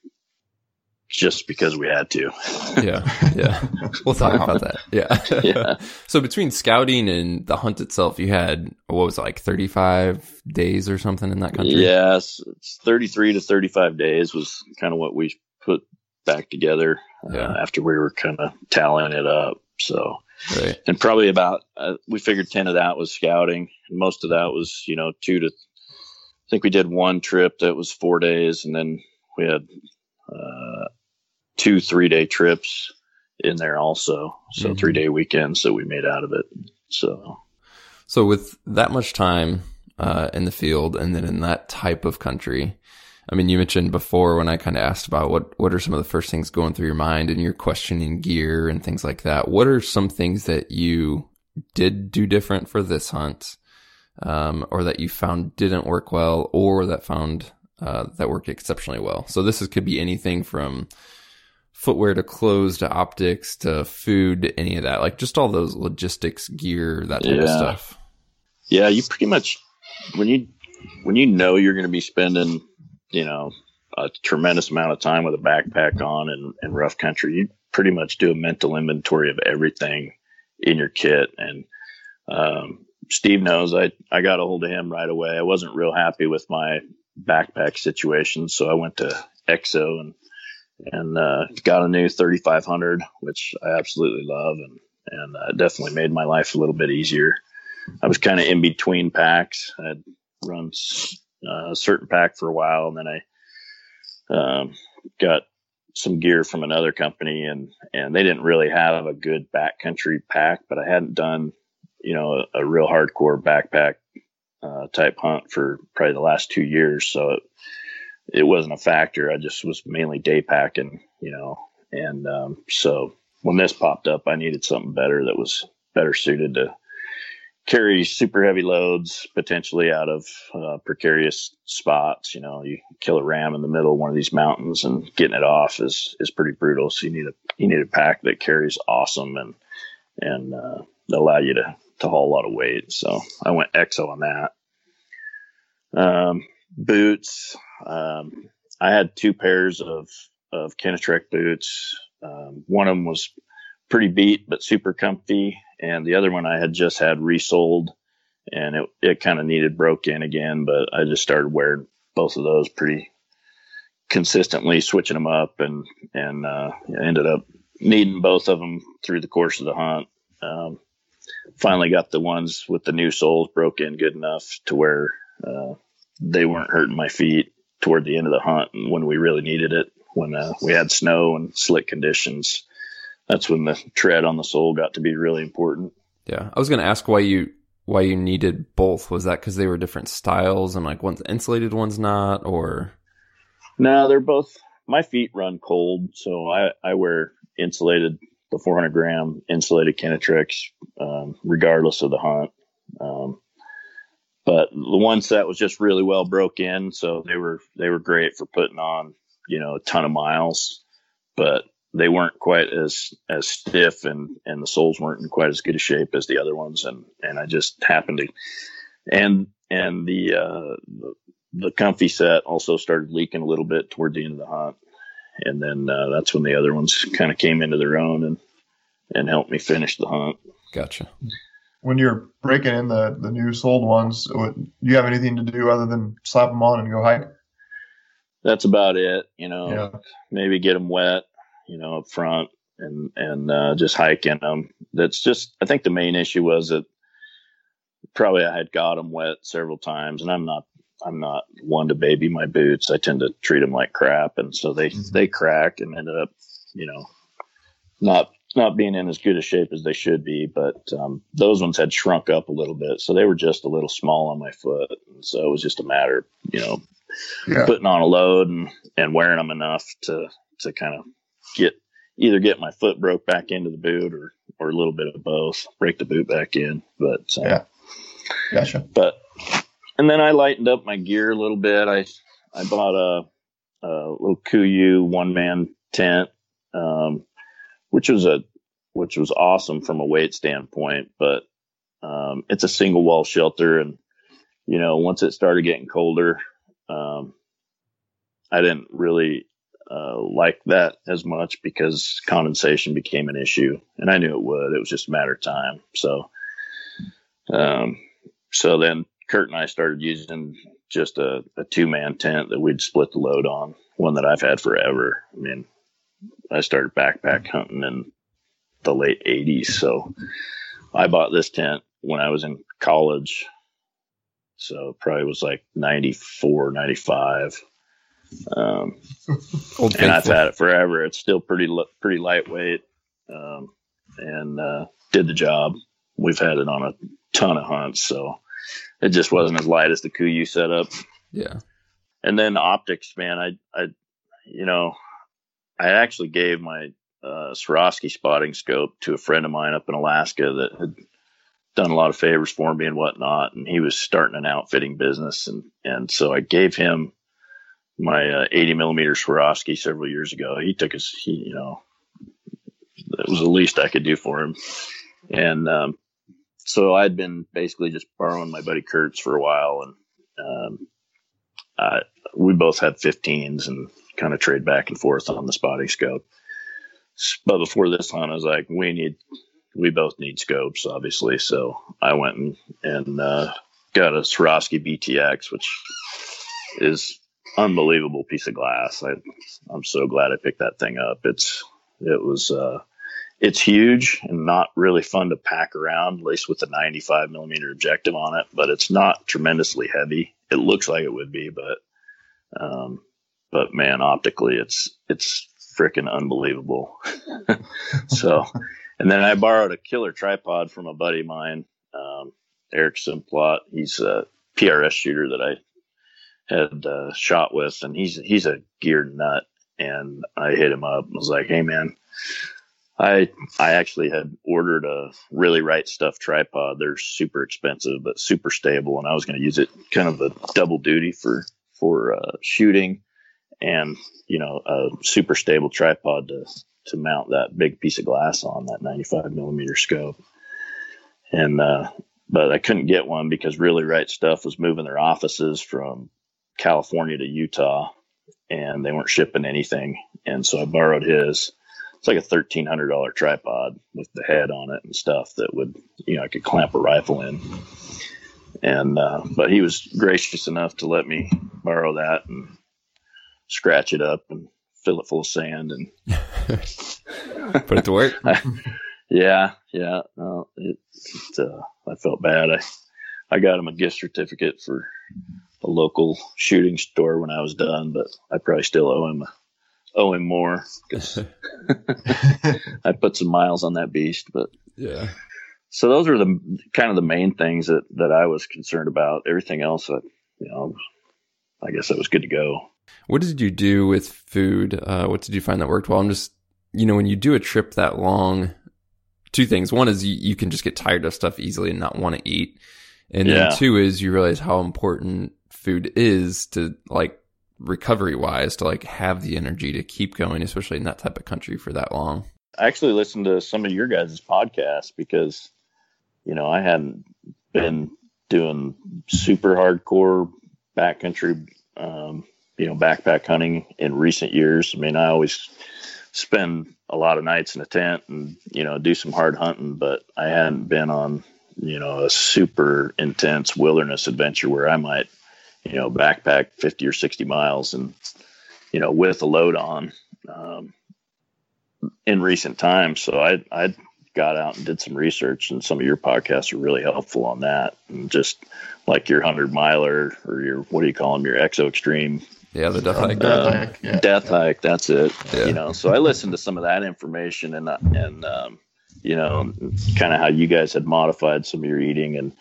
just because we had to. yeah, yeah. We'll talk wow. about that. Yeah, yeah. so between scouting and the hunt itself, you had what was it, like thirty five days or something in that country. Yes, it's thirty three to thirty five days was kind of what we put back together uh, yeah. after we were kind of tallying it up. So, right. and probably about uh, we figured ten of that was scouting, and most of that was you know two to. I think we did one trip that was four days, and then we had uh, two three day trips in there also. So mm-hmm. three day weekends that we made out of it. So, so with that much time uh, in the field and then in that type of country, I mean, you mentioned before when I kind of asked about what what are some of the first things going through your mind and you're questioning gear and things like that. What are some things that you did do different for this hunt, um, or that you found didn't work well, or that found uh, that worked exceptionally well? So this is, could be anything from footwear to clothes to optics to food, any of that, like just all those logistics gear, that type yeah. of stuff. Yeah, you pretty much when you when you know you're going to be spending, you know, a tremendous amount of time with a backpack on and in rough country, you pretty much do a mental inventory of everything in your kit. And um, Steve knows I, I got a hold of him right away. I wasn't real happy with my backpack situation, so I went to EXO and and uh, got a new 3500, which I absolutely love, and and uh, definitely made my life a little bit easier. I was kind of in between packs. I'd run uh, a certain pack for a while, and then I um, got some gear from another company, and and they didn't really have a good backcountry pack, but I hadn't done you know a, a real hardcore backpack uh, type hunt for probably the last two years, so it, it wasn't a factor. I just was mainly day packing, you know, and um, so when this popped up, I needed something better that was better suited to carry super heavy loads potentially out of uh, precarious spots. You know, you kill a ram in the middle of one of these mountains and getting it off is is pretty brutal. So you need a you need a pack that carries awesome and and uh, allow you to to haul a lot of weight. So I went EXO on that. Um, boots. Um, I had two pairs of of Kenetrek boots. Um, one of them was pretty beat but super comfy, and the other one I had just had resold, and it it kind of needed broke in again. But I just started wearing both of those pretty consistently, switching them up, and and uh, ended up needing both of them through the course of the hunt. Um, finally got the ones with the new soles broke in good enough to where uh, they weren't hurting my feet toward the end of the hunt and when we really needed it when uh, we had snow and slick conditions that's when the tread on the sole got to be really important. Yeah. I was going to ask why you why you needed both. Was that because they were different styles and like one's insulated one's not or? No they're both my feet run cold so i i wear insulated the 400 gram insulated Kenetreks, um, regardless of the hunt. Um, but the one set was just really well broke in, so they were they were great for putting on you know a ton of miles, but they weren't quite as as stiff and and the soles weren't in quite as good a shape as the other ones, and and I just happened to and and the uh, the, the comfy set also started leaking a little bit toward the end of the hunt, and then uh, that's when the other ones kind of came into their own and and helped me finish the hunt. Gotcha. When you're breaking in the the new sold ones, do you have anything to do other than slap them on and go hike? That's about it. You know, yeah. maybe get them wet, you know, up front and and uh, just hiking them. That's just. I think the main issue was that probably I had got them wet several times, and I'm not I'm not one to baby my boots. I tend to treat them like crap, and so they mm-hmm. they crack and ended up, you know, not not being in as good a shape as they should be. But um, those ones had shrunk up a little bit, so they were just a little small on my foot. And so it was just a matter, you know, yeah. putting on a load and and wearing them enough to to kind of get either get my foot broke back into the boot or or a little bit of both, break the boot back in. But uh, yeah, gotcha. But and then I lightened up my gear a little bit. I I bought a, a little KUIU one man tent, um, which was a which was awesome from a weight standpoint. But um, it's a single wall shelter, and you know once it started getting colder, um, I didn't really uh, like that as much because condensation became an issue, and I knew it would. It was just a matter of time. So, um, so then Kurt and I started using just a, a two man tent that we'd split the load on, one that I've had forever. I mean, I started backpack hunting in the late 80s. So I bought this tent when I was in college. So probably was like 94, 95. Um, and I've had it forever. It's still pretty, pretty lightweight. Um, and, uh, did the job. We've had it on a ton of hunts. So it just wasn't as light as the KUIU setup. Yeah. And then optics, man, I, I, you know, I actually gave my uh, Swarovski spotting scope to a friend of mine up in Alaska that had done a lot of favors for me and whatnot. And he was starting an outfitting business. And, and so I gave him my uh, 80 millimeter Swarovski several years ago. He took his, he, you know, that was the least I could do for him. And um, so I'd been basically just borrowing my buddy Kurt's for a while, and um, uh, we both had 15s and kind of trade back and forth on the spotting scope. But before this hunt, I was like, we need, we both need scopes, obviously. So I went and, and uh, got a Swarovski BTX, which is unbelievable piece of glass. I, I'm so glad I picked that thing up. It's, it was, uh, it's huge and not really fun to pack around, at least with the 95 millimeter objective on it, but it's not tremendously heavy. It looks like it would be, but, um, but man, optically, it's, it's freaking unbelievable. so, and then I borrowed a killer tripod from a buddy of mine, um, Eric Simplot. He's a PRS shooter that I had uh, shot with, and he's he's a geared nut. And I hit him up and was like, "Hey, man, I I actually had ordered a really right stuff tripod. They're super expensive but super stable, and I was going to use it kind of a double duty for for uh, shooting, and you know a super stable tripod to to mount that big piece of glass on that 95 millimeter scope. And uh, but I couldn't get one because really right stuff was moving their offices from California to Utah, and they weren't shipping anything, and so I borrowed his it's like a thirteen hundred dollar tripod with the head on it and stuff that would you know I could clamp a rifle in. And uh, but he was gracious enough to let me borrow that and scratch it up and fill it full of sand and put it to work. I, yeah, yeah. No, it, it uh, I felt bad. I I got him a gift certificate for a local shooting store when I was done, but I probably still owe him a owe him more because I put some miles on that beast. But yeah. So those are the kind of the main things that that I was concerned about. Everything else, I, you know, I guess I was good to go. What did you do with food? Uh, what did you find that worked well? I'm just, you know, when you do a trip that long, two things. One is you, you can just get tired of stuff easily and not want to eat. And yeah. then two is you realize how important food is to like recovery wise to like have the energy to keep going, especially in that type of country for that long. I actually listened to some of your guys' podcasts because, you know, I hadn't been doing super hardcore backcountry, um, you know, backpack hunting in recent years. I mean, I always spend a lot of nights in a tent and, you know, do some hard hunting, but I hadn't been on, you know, a super intense wilderness adventure where I might you know, backpack 50 or 60 miles and, you know, with a load on um, in recent times. So I, I got out and did some research and some of your podcasts are really helpful on that. And just like your hundred miler or your, what do you call them? Your exo extreme. Yeah. The death hike. Uh, death, hike yeah. death hike. That's it. Yeah. You know, so I listened to some of that information and, and, um, you know, kind of how you guys had modified some of your eating and,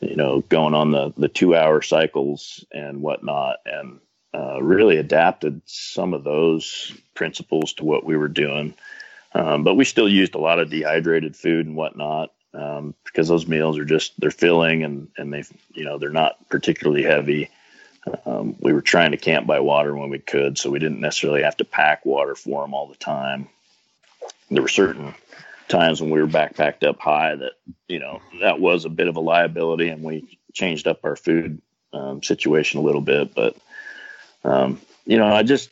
you know, going on the, the two hour cycles and whatnot, and uh, really adapted some of those principles to what we were doing. Um, but we still used a lot of dehydrated food and whatnot um, because those meals are just they're filling and and they you know they're not particularly heavy. Um, we were trying to camp by water when we could, so we didn't necessarily have to pack water for them all the time. There were certain times when we were backpacked up high that you know that was a bit of a liability, and we changed up our food um, situation a little bit. But um, you know, I just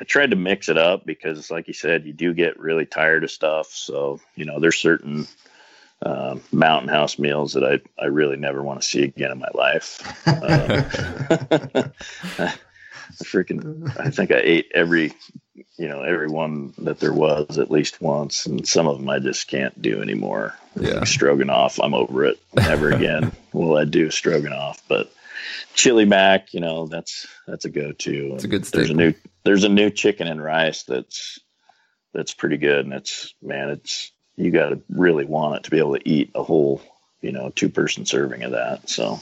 I tried to mix it up because, like you said, you do get really tired of stuff. So you know, there's certain uh, mountain house meals that I, I really never want to see again in my life. Uh, I freaking, I think I ate every you know every one that there was at least once, and some of them I just can't do anymore. Yeah, like stroganoff, I'm over it. Never again will I do stroganoff. But chili mac, you know, that's that's a go-to. It's a good. Staple. There's a new there's a new chicken and rice that's that's pretty good, and it's man, it's you got to really want it to be able to eat a whole you know two person serving of that. So,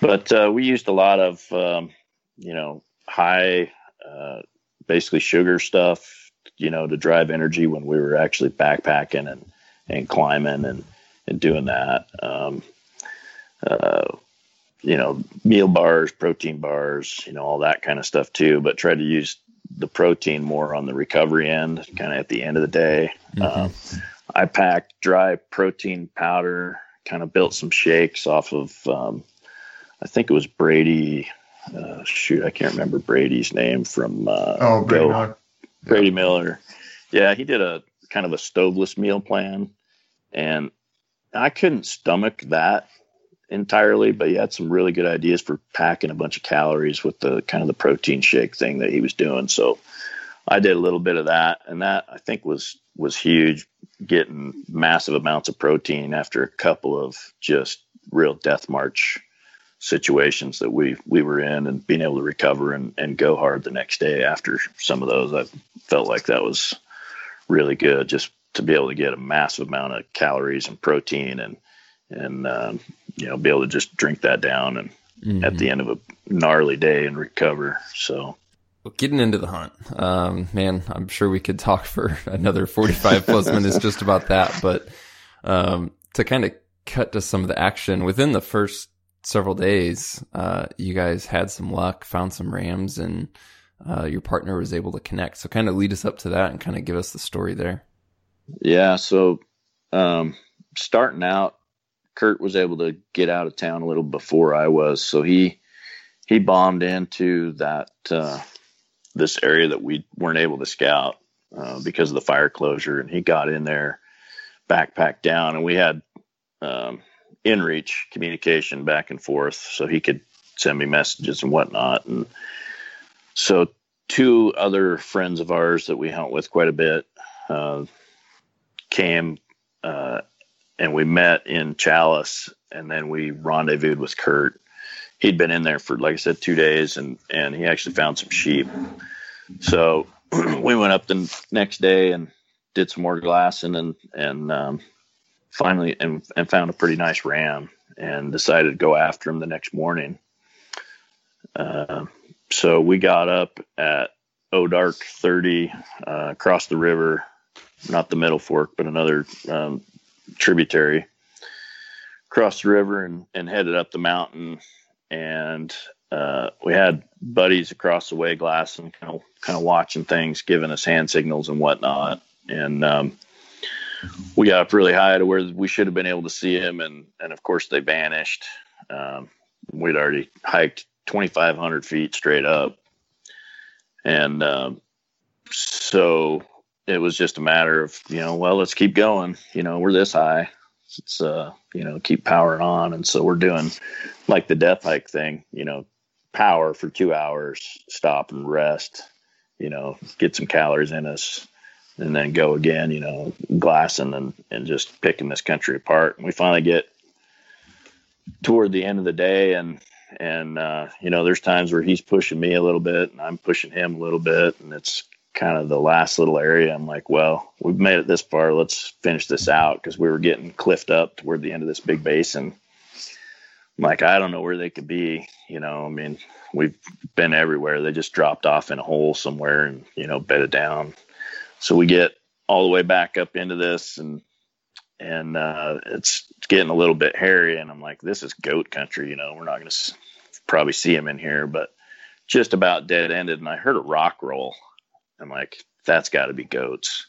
but uh, we used a lot of um, you know high uh, basically sugar stuff, you know, to drive energy when we were actually backpacking and, and climbing and, and doing that. Um, uh, you know, meal bars, protein bars, you know, all that kind of stuff too, but try to use the protein more on the recovery end, kind of at the end of the day. Mm-hmm. Um, I packed dry protein powder, kind of built some shakes off of, um, I think it was Brady. Uh, shoot, I can't remember Brady's name from uh, oh, Brady Miller. Brady Miller. Yeah, he did a kind of a stoveless meal plan, and I couldn't stomach that entirely, but he had some really good ideas for packing a bunch of calories with the kind of the protein shake thing that he was doing. So I did a little bit of that, and that I think was was huge, getting massive amounts of protein after a couple of just real death march situations that we we were in, and being able to recover and, and go hard the next day after some of those. I felt like that was really good, just to be able to get a massive amount of calories and protein and and um, you know be able to just drink that down and mm-hmm. at the end of a gnarly day and recover. So. Well, getting into the hunt, um, man, I'm sure we could talk for another 45 plus minutes just about that. But um, to kind of cut to some of the action within the first several days, uh, you guys had some luck, found some rams, and uh, your partner was able to connect. So, kind of lead us up to that and kind of give us the story there. Yeah. So, um, starting out, Kurt was able to get out of town a little before I was, so he he bombed into that uh, this area that we weren't able to scout uh, because of the fire closure, and he got in there, backpack down, and we had um, inReach communication back and forth, so he could send me messages and whatnot, and so two other friends of ours that we hunt with quite a bit uh, came uh, and we met in Challis, and then we rendezvoused with Kurt. He'd been in there for, like I said, two days, and and he actually found some sheep. So we went up the next day and did some more glassing, and and um, finally and, and found a pretty nice ram, and decided to go after him the next morning. Uh, so we got up at oh dark 30 uh, across the river not the middle fork but another um, tributary, crossed the river and, and headed up the mountain. And uh, we had buddies across the way and kind of kind of watching things, giving us hand signals and whatnot. And um, we got up really high to where we should have been able to see him, and and of course they vanished. Um, we'd already hiked 2,500 feet straight up, and um, so it was just a matter of you know well let's keep going. You know we're this high. It's uh you know keep powering on. And so we're doing like the death hike thing you know power for two hours stop and rest you know get some calories in us and then go again you know glassing and and just picking this country apart. And we finally get toward the end of the day and and uh, you know there's times where he's pushing me a little bit and i'm pushing him a little bit. And it's kind of the last little area. I'm like, well, we've made it this far. Let's finish this out because we were getting cliffed up toward the end of this big basin. I'm like, I don't know where they could be. You know, I mean, we've been everywhere. They just dropped off in a hole somewhere and, you know, bedded down. So we get all the way back up into this and, and uh, it's getting a little bit hairy. And I'm like, this is goat country. You know, we're not going to probably see them in here, but just about dead ended. And I heard a rock roll I'm like, that's got to be goats.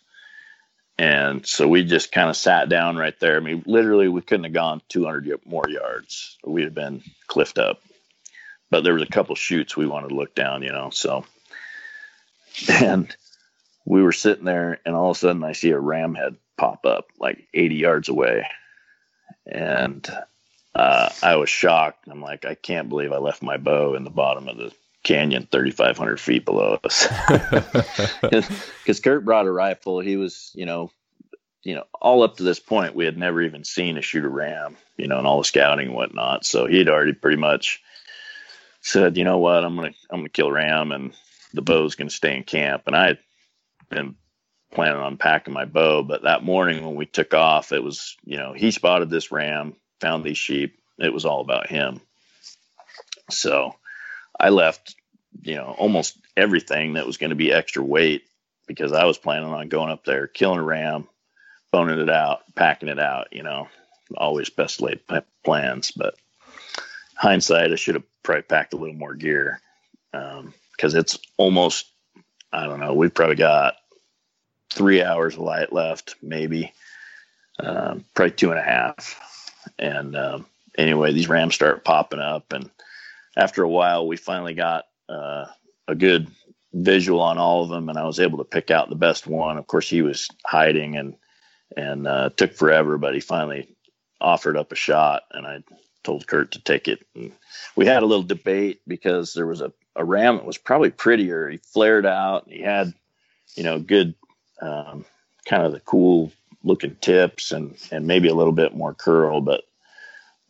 And so we just kind of sat down right there. I mean, literally, we couldn't have gone 200 more yards. We'd have been cliffed up. But there was a couple chutes we wanted to look down, you know. So, and we were sitting there, and all of a sudden, I see a ram head pop up like 80 yards away. And uh, I was shocked. I'm like, I can't believe I left my bow in the bottom of the canyon 3,500 feet below us. Because Kurt brought a rifle. He was, you know, you know, all up to this point, we had never even seen a shooter ram, you know, and all the scouting and whatnot. So he had already pretty much said, you know what, I'm gonna I'm gonna kill ram, and the bow's gonna stay in camp. And I had been planning on packing my bow, but that morning when we took off, it was, you know, he spotted this ram, found these sheep. It was all about him. So I left, you know, almost everything that was going to be extra weight because I was planning on going up there, killing a ram, boning it out, packing it out, you know, always best laid plans. But hindsight, I should have probably packed a little more gear because um, it's almost, I don't know, we've probably got three hours of light left, maybe, um, probably two and a half. And um, anyway, these rams start popping up. And after a while, we finally got uh, a good visual on all of them. And I was able to pick out the best one. Of course, he was hiding and, and uh, took forever, but he finally offered up a shot. And I told Kurt to take it. And we had a little debate because there was a, a ram that was probably prettier. He flared out. He had, you know, good, um, kind of the cool looking tips and, and maybe a little bit more curl, but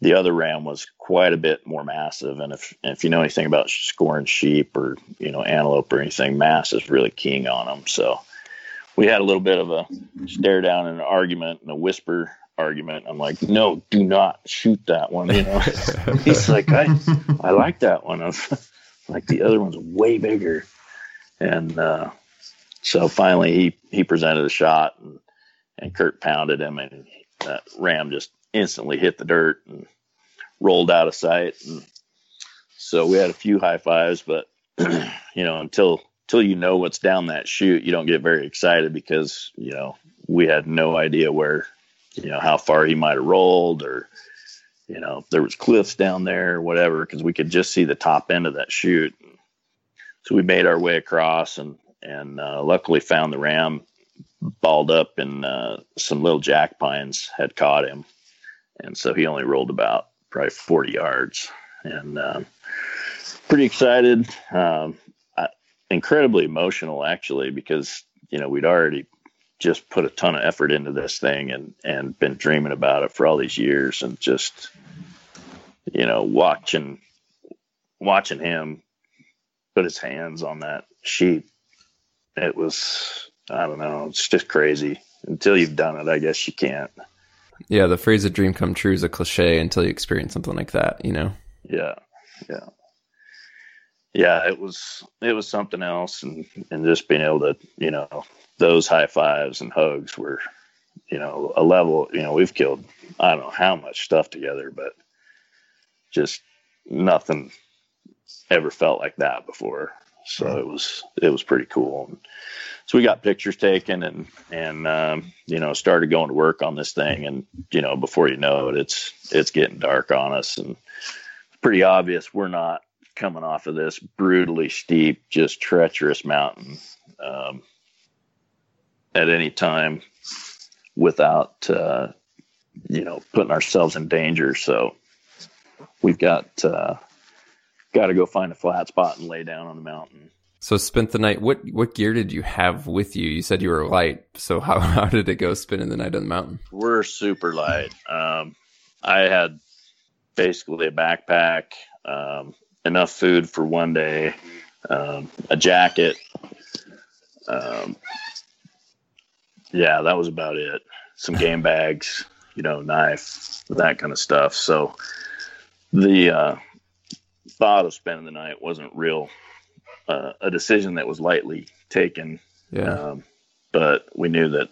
the other ram was quite a bit more massive. And if, if you know anything about scoring sheep or, you know, antelope or anything, mass is really keying on them. So we had a little bit of a stare down and an argument and a whisper argument. I'm like, no, do not shoot that one. You know, he's like, I, I like that one. I was like, the other one's way bigger. And, uh, so finally he, he presented a shot and, and Kurt pounded him and that ram just instantly hit the dirt and rolled out of sight. And so we had a few high fives, but you know, until, until you know what's down that chute, you don't get very excited because, you know, we had no idea where you know how far he might have rolled or you know there was cliffs down there or whatever because we could just see the top end of that chute so we made our way across and and uh, luckily found the ram balled up and uh, some little jack pines had caught him and so he only rolled about probably 40 yards. And um, pretty excited. Um, I, incredibly emotional actually because you know we'd already just put a ton of effort into this thing and and been dreaming about it for all these years and just you know watching watching him put his hands on that sheep it was i don't know it's just crazy. Until you've done it i guess you can't yeah the phrase a dream come true is a cliche until you experience something like that you know yeah yeah yeah it was it was something else and and just being able to you know those high fives and hugs were, you know, a level, you know, we've killed, I don't know how much stuff together, but just nothing ever felt like that before. So it was, it was pretty cool. So we got pictures taken and, and, um, you know, started going to work on this thing. And, you know, before you know it, it's, it's getting dark on us and it's pretty obvious we're not coming off of this brutally steep, just treacherous mountain. Um, at any time without uh, you know putting ourselves in danger. So we've got uh, got to go find a flat spot and lay down on the mountain. So spent the night. What what gear did you have with you? You said you were light. So how how did it go spending the night on the mountain? We're super light. Um, I had basically a backpack, um, enough food for one day, um, a jacket, um, yeah, that was about it. Some game bags, you know, knife, that kind of stuff. So the uh, thought of spending the night wasn't real uh, a decision that was lightly taken. Yeah. Um, but we knew that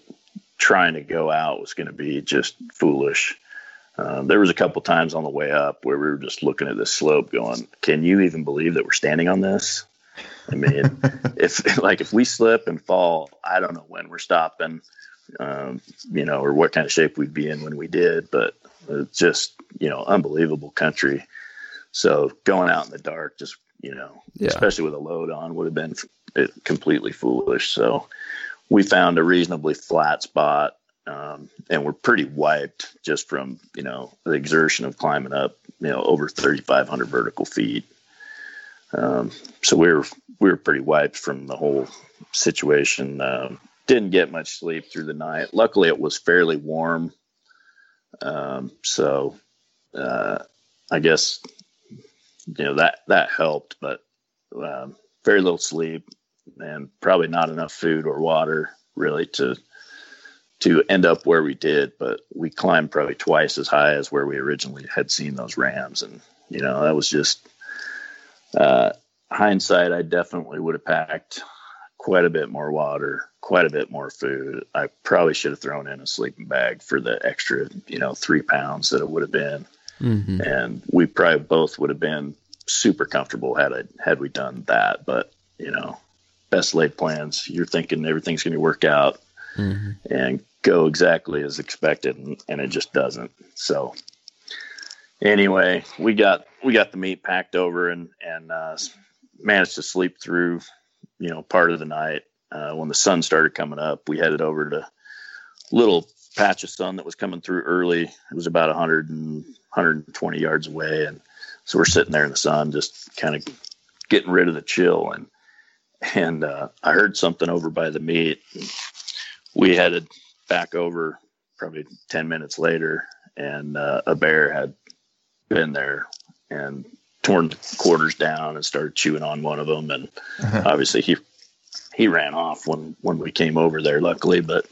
trying to go out was going to be just foolish. Um, there was a couple times on the way up where we were just looking at this slope, going, "Can you even believe that we're standing on this?" I mean, if like if we slip and fall, I don't know when we're stopping, um, you know, or what kind of shape we'd be in when we did. But it's just you know, unbelievable country. So going out in the dark, just you know, yeah. especially with a load on, would have been completely foolish. So we found a reasonably flat spot. Um, and we're pretty wiped just from you know the exertion of climbing up you know over 3,500 vertical feet. Um, so we were we were pretty wiped from the whole situation. Um, didn't get much sleep through the night. Luckily, it was fairly warm. Um, so uh, I guess you know that that helped, but um, very little sleep and probably not enough food or water really to to end up where we did. But we climbed probably twice as high as where we originally had seen those rams, and you know that was just uh, hindsight, I definitely would have packed quite a bit more water, quite a bit more food. I probably should have thrown in a sleeping bag for the extra, you know, three pounds that it would have been. Mm-hmm. and we probably both would have been super comfortable had I had we done that. But you know, best laid plans. You're thinking everything's going to work out mm-hmm. and go exactly as expected, and, and it just doesn't. So anyway, we got we got the meat packed over and and uh, managed to sleep through you know part of the night. Uh, when the sun started coming up, we headed over to little patch of sun that was coming through early. It was about 100 and 120 yards away, and so we're sitting there in the sun, just kind of getting rid of the chill. And and uh, I heard something over by the meat. We headed back over probably 10 minutes later, and uh, a bear had been there and torn the quarters down and started chewing on one of them. And uh-huh. obviously he he ran off when when we came over there, luckily. But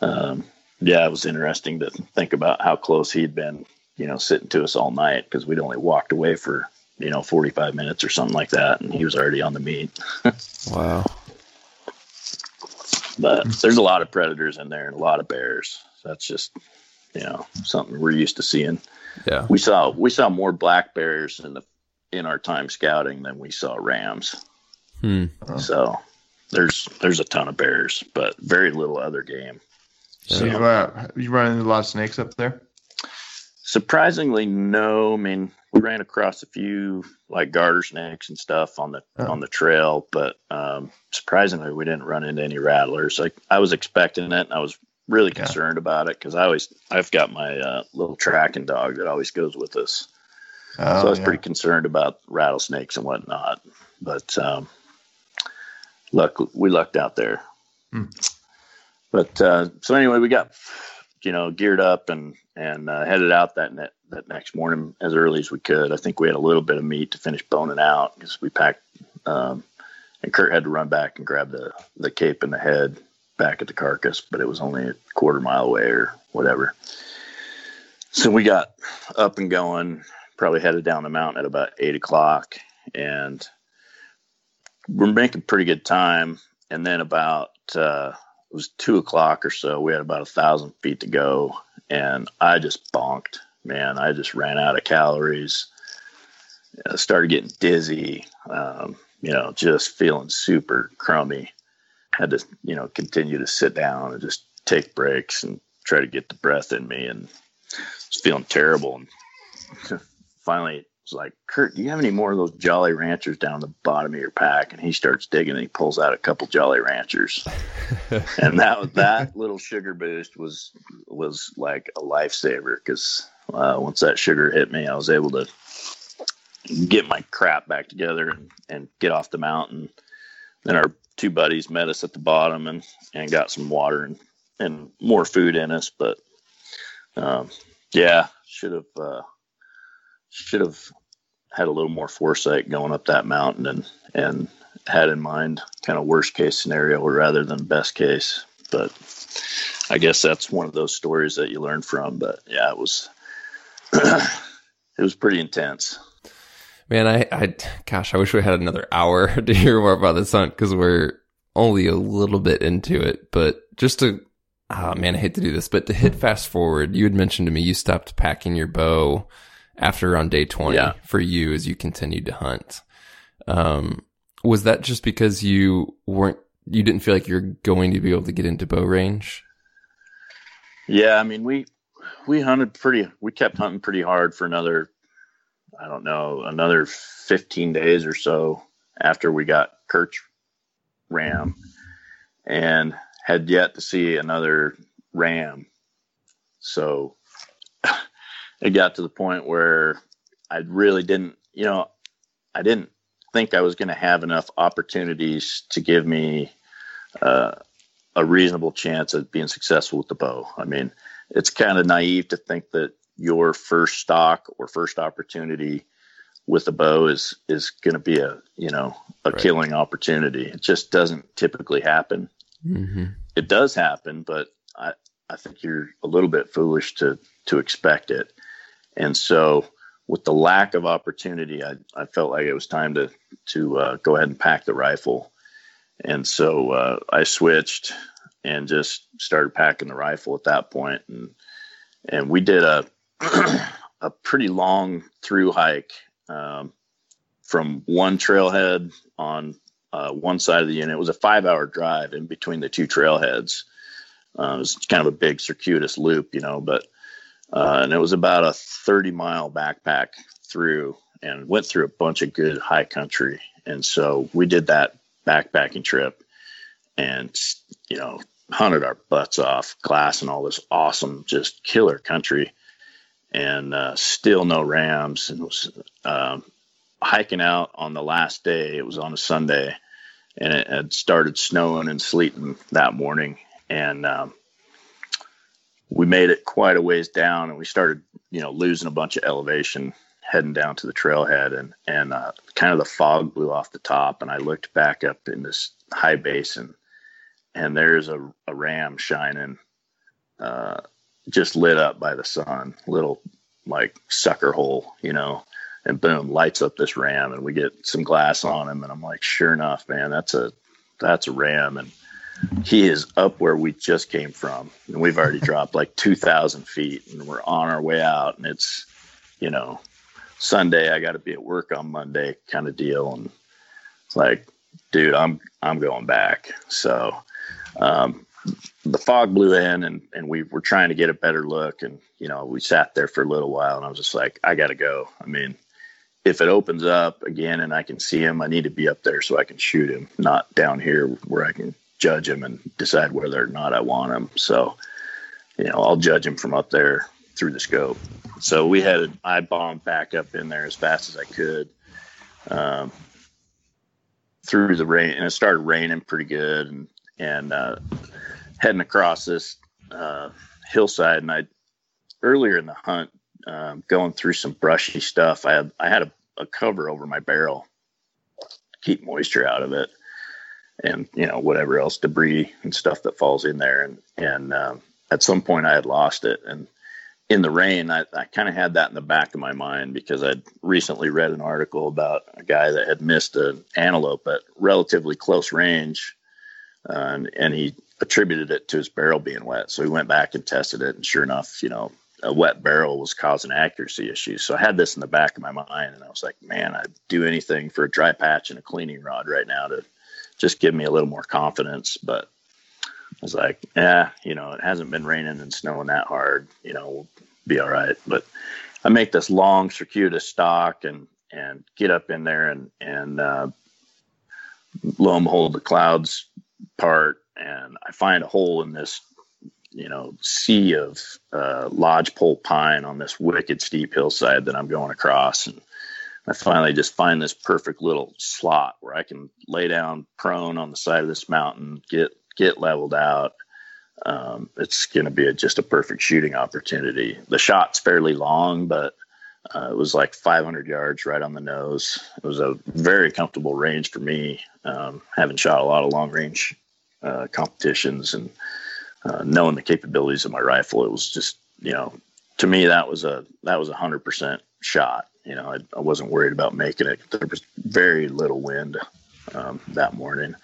um, yeah, it was interesting to think about how close he'd been, you know, sitting to us all night because we'd only walked away for you know 45 minutes or something like that, and he was already on the meat. wow. But there's a lot of predators in there and a lot of bears. So that's just you know something we're used to seeing. Yeah. We saw we saw more black bears in the in our time scouting than we saw rams. Hmm. So there's there's a ton of bears, but very little other game. So you, uh, you run into a lot of snakes up there? Surprisingly, no. I mean, we ran across a few like garter snakes and stuff on the oh. on the trail, but um, surprisingly, we didn't run into any rattlers. Like I was expecting it, and I was really concerned about it because I always I've got my uh, little tracking dog that always goes with us. Oh, so I was yeah. pretty concerned about rattlesnakes and whatnot. But um, luck we lucked out there. Hmm. But uh, so anyway, we got you know geared up and and uh, headed out that net, that next morning as early as we could. I think we had a little bit of meat to finish boning out because we packed. Um, and Kurt had to run back and grab the the cape and the head back at the carcass, but it was only a quarter mile away or whatever. So we got up and going, probably headed down the mountain at about eight o'clock, and we're making pretty good time. And then about uh, it was two o'clock or so, we had about a thousand feet to go, and I just bonked. Man, I just ran out of calories. I started getting dizzy. Um, you know, just feeling super crummy had to you know continue to sit down and just take breaks and try to get the breath in me and was feeling terrible and finally was like kurt do you have any more of those jolly ranchers down the bottom of your pack and he starts digging and he pulls out a couple jolly ranchers and that that little sugar boost was was like a lifesaver because uh, once that sugar hit me i was able to get my crap back together and, and get off the mountain then our two buddies met us at the bottom and and got some water and and more food in us. But um, yeah, should have uh, should have had a little more foresight going up that mountain and and had in mind kind of worst case scenario rather than best case. But I guess that's one of those stories that you learn from. But yeah, it was it was pretty intense. Man, I, I, gosh, I wish we had another hour to hear more about this hunt because we're only a little bit into it. But just to, oh man, I hate to do this, but to hit fast forward, you had mentioned to me you stopped packing your bow after on day 20 yeah. for you as you continued to hunt. Um, was that just because you weren't, you didn't feel like you're going to be able to get into bow range? Yeah. I mean, we, we hunted pretty, we kept hunting pretty hard for another I don't know, another 15 days or so after we got Kurt's ram and had yet to see another ram. So it got to the point where I really didn't, you know, I didn't think I was going to have enough opportunities to give me uh, a reasonable chance at being successful with the bow. I mean, it's kind of naive to think that your first stalk or first opportunity with a bow is is going to be a you know a right. killing opportunity. It just doesn't typically happen. Mm-hmm. It does happen, but I I think you're a little bit foolish to to expect it. And so with the lack of opportunity, I, I felt like it was time to to uh, go ahead and pack the rifle. And so uh, I switched and just started packing the rifle at that point, and and we did a a pretty long through hike um, from one trailhead on uh, one side of the unit. It was a five hour drive in between the two trailheads. Uh, it was kind of a big circuitous loop, you know, but uh, and it was about a 30 mile backpack through and went through a bunch of good high country. And so we did that backpacking trip and, you know, hunted our butts off, glassing all this awesome, just killer country and uh, still no rams. And was um, hiking out on the last day. It was on a Sunday and it had started snowing and sleeting that morning. And um, we made it quite a ways down and we started, you know, losing a bunch of elevation heading down to the trailhead and, and uh, kind of the fog blew off the top. And I looked back up in this high basin and there's a, a ram shining, uh, just lit up by the sun, little like sucker hole, you know, and boom, lights up this ram and we get some glass on him. And I'm like, sure enough, man, that's a, that's a ram. And he is up where we just came from, and we've already dropped like two thousand feet, and we're on our way out. And it's, you know, Sunday. I got to be at work on Monday, kind of deal. And it's like, dude, I'm I'm going back. So um, the fog blew in, and and we were trying to get a better look. And you know, we sat there for a little while, and I was just like, I got to go. I mean. If it opens up again and I can see him, I need to be up there so I can shoot him, not down here where I can judge him and decide whether or not I want him. So, you know, I'll judge him from up there through the scope. So we had I bombed back up in there as fast as I could um, through the rain, and it started raining pretty good, and and uh, heading across this uh, hillside. And I earlier in the hunt, um, going through some brushy stuff, I had I had a, a cover over my barrel, keep moisture out of it and you know whatever else debris and stuff that falls in there. And and um, at some point i had lost it. And in the rain i, I kind of had that in the back of my mind because i'd recently read an article about a guy that had missed an antelope at relatively close range uh, and, and he attributed it to his barrel being wet. So he went back and tested it and sure enough you know a wet barrel was causing accuracy issues. So I had this in the back of my mind, and I was like, man, I'd do anything for a dry patch and a cleaning rod right now to just give me a little more confidence. But I was like, yeah, you know, it hasn't been raining and snowing that hard. You know, we'll be all right. But I make this long circuitous stalk and and get up in there and and uh, lo and behold, the clouds part, and I find a hole in this you know sea of uh, lodgepole pine on this wicked steep hillside that I'm going across and I finally just find this perfect little slot where I can lay down prone on the side of this mountain, get get leveled out. Um, it's going to be a, just a perfect shooting opportunity. The shot's fairly long, but uh, it was like 500 yards right on the nose. It was a very comfortable range for me, um, having shot a lot of long range uh, competitions and uh, knowing the capabilities of my rifle. It was just, you know, to me that was a that was a hundred percent shot you know, I, I, wasn't worried about making it. There was very little wind um, that morning,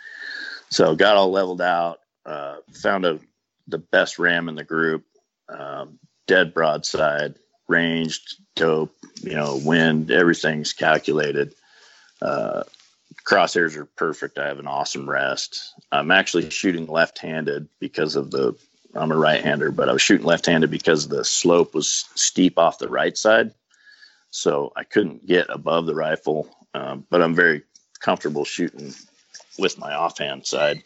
so got all leveled out. Uh, found a the best ram in the group, um, dead broadside, ranged, dope. You know, wind, everything's calculated. Uh, crosshairs are perfect. I have an awesome rest. I'm actually shooting left-handed because of the. I'm a right-hander, but I was shooting left-handed because the slope was steep off the right side so I couldn't get above the rifle, um, but I'm very comfortable shooting with my offhand side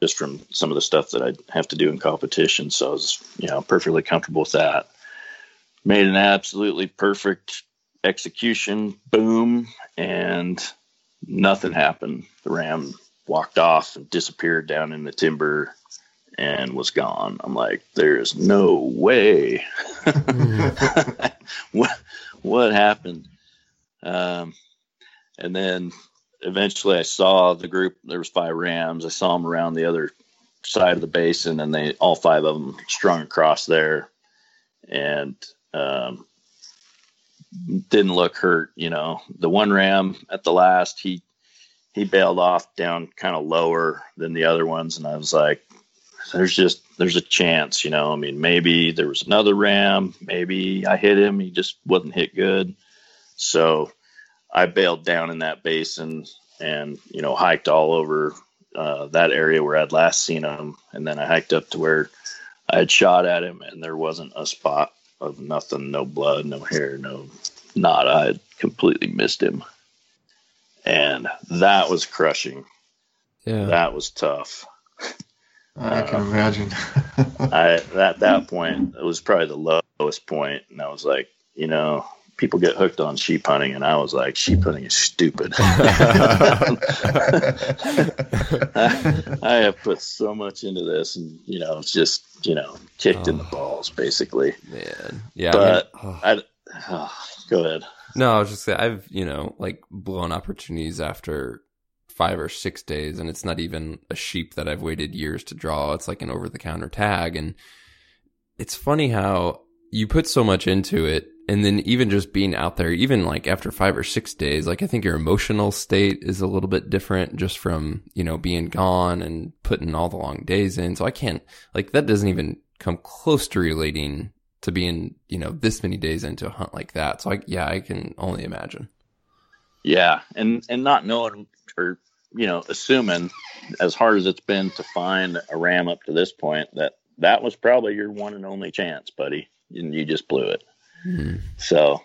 just from some of the stuff that I have to do in competition. So I was, you know, perfectly comfortable with that. Made an absolutely perfect execution, boom, and nothing happened. The ram walked off and disappeared down in the timber and was gone. I'm like, there's no way. what what happened? Um, and then eventually I saw the group. There was five rams. I saw them around the other side of the basin, and they all five of them strung across there, and um, didn't look hurt. You know, the one ram at the last he he bailed off down kind of lower than the other ones, and I was like, there's just there's a chance, you know. I mean, maybe there was another ram, maybe I hit him, he just wasn't hit good. So I bailed down in that basin and you know hiked all over uh, that area where I'd last seen him, and then I hiked up to where I had shot at him, and there wasn't a spot of nothing, no blood, no hair, no not. I had completely missed him, and that was crushing. Yeah, that was tough. I can uh, imagine. I at that point it was probably the lowest point, and I was like, you know, people get hooked on sheep hunting, and I was like, sheep hunting is stupid. I, I, have put so much into this, and you know, it's just you know, kicked oh, in the oh. balls, basically. Man, yeah. But I, mean, oh. I oh, go ahead. No, I was just saying, I've you know, like blown opportunities after five or six days, and it's not even a sheep that I've waited years to draw. It's like an over the counter tag, and it's funny how you put so much into it and then even just being out there, even like after five or six days, like I think your emotional state is a little bit different just from, you know, being gone and putting all the long days in. So I can't, like, that doesn't even come close to relating to being, you know, this many days into a hunt like that. So I, yeah, I can only imagine. Yeah. And, and not knowing or, you know, assuming as hard as it's been to find a ram up to this point that that was probably your one and only chance, buddy. And you just blew it. Mm-hmm. So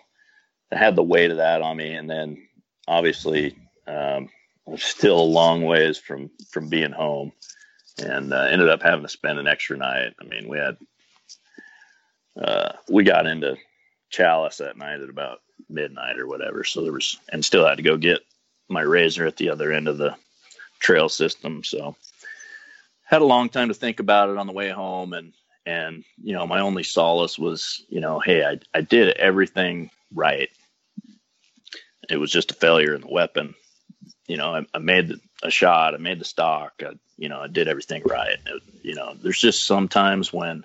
I had the weight of that on me, and then obviously um, I'm still a long ways from from being home, and uh, ended up having to spend an extra night. I mean, we had uh, we got into Challis that night at about midnight or whatever. So there was, and still had to go get my razor at the other end of the trail system. So had a long time to think about it on the way home, and and you know my only solace was you know hey i, I did everything right. It was just a failure in the weapon. You know i, I made a shot i made the stalk I, you know i did everything right. It, you know there's just sometimes when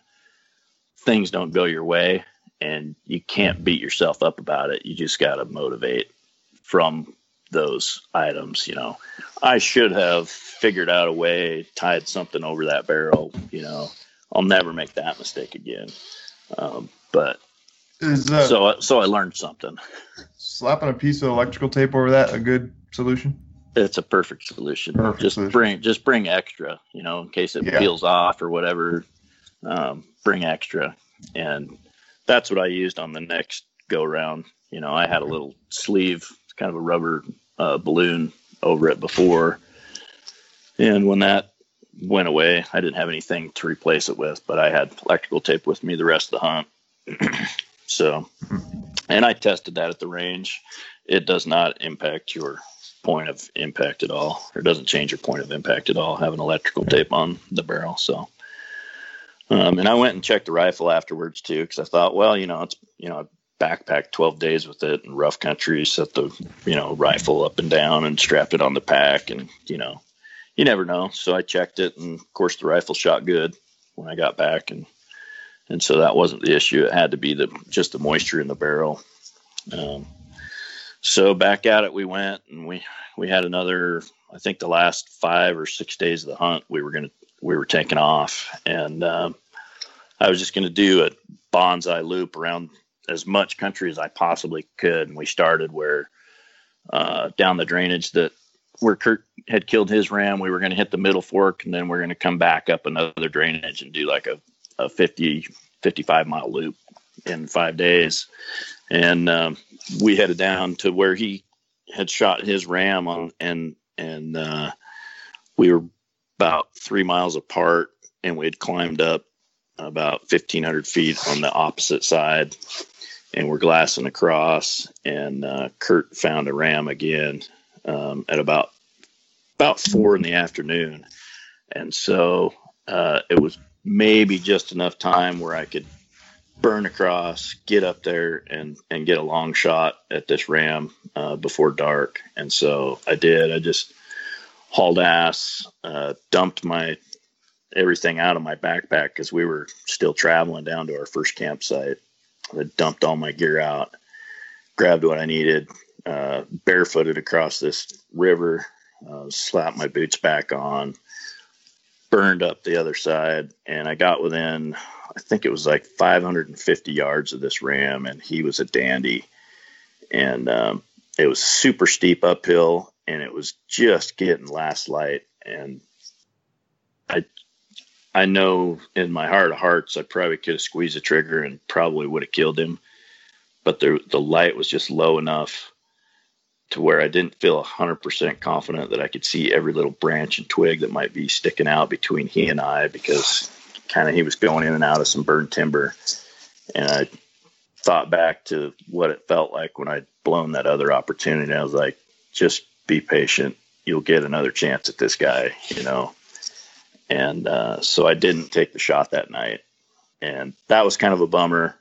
things don't go your way and you can't beat yourself up about it. You just got to motivate from those items you know i should have figured out a way tied something over that barrel you know I'll never make that mistake again. Um, but that, so so I learned something. Slapping a piece of electrical tape over that a good solution? It's a perfect solution. Perfect just solution. bring just bring extra, you know, in case it yeah. peels off or whatever. Um, bring extra, and that's what I used on the next go round. You know, I had a little sleeve, kind of a rubber uh, balloon over it before, and when that went away. I didn't have anything to replace it with, but I had electrical tape with me the rest of the hunt. so, and I tested that at the range. It does not impact your point of impact at all, or doesn't change your point of impact at all having electrical tape on the barrel. So, um, and I went and checked the rifle afterwards too, because I thought, well, you know, it's you know, I backpacked 12 days with it in rough country, set the you know rifle up and down and strapped it on the pack, and you know, you never know. So I checked it, and of course the rifle shot good when I got back, and and so that wasn't the issue. It had to be the just the moisture in the barrel. Um, so back at it we went, and we we had another. I think the last five or six days of the hunt, we were gonna we were taking off, and um, I was just gonna do a bonsai loop around as much country as I possibly could, and we started where uh, down the drainage that where Kurt had killed his ram, we were going to hit the middle fork and then we're going to come back up another drainage and do like a, a 50, 55 mile loop in five days. And um, we headed down to where he had shot his ram on, and, and uh, we were about three miles apart and we had climbed up about 1500 feet on the opposite side and we're glassing across and uh, Kurt found a ram again um, at about about four in the afternoon, and so uh, it was maybe just enough time where I could burn across, get up there, and and get a long shot at this ram uh, before dark. And so I did. I just hauled ass, uh, dumped my everything out of my backpack because we were still traveling down to our first campsite. I dumped all my gear out, grabbed what I needed, uh, barefooted across this river, uh, slapped my boots back on, burned up the other side, and I got within, I think it was like 550 yards of this ram, and he was a dandy. And um, it was super steep uphill, and it was just getting last light. And I know in my heart of hearts, I probably could have squeezed the trigger and probably would have killed him, but the the light was just low enough to where I didn't feel 100% confident that I could see every little branch and twig that might be sticking out between he and I because kind of he was going in and out of some burned timber. And I thought back to what it felt like when I'd blown that other opportunity. I was like, just be patient. You'll get another chance at this guy, you know. And uh, so I didn't take the shot that night. And that was kind of a bummer.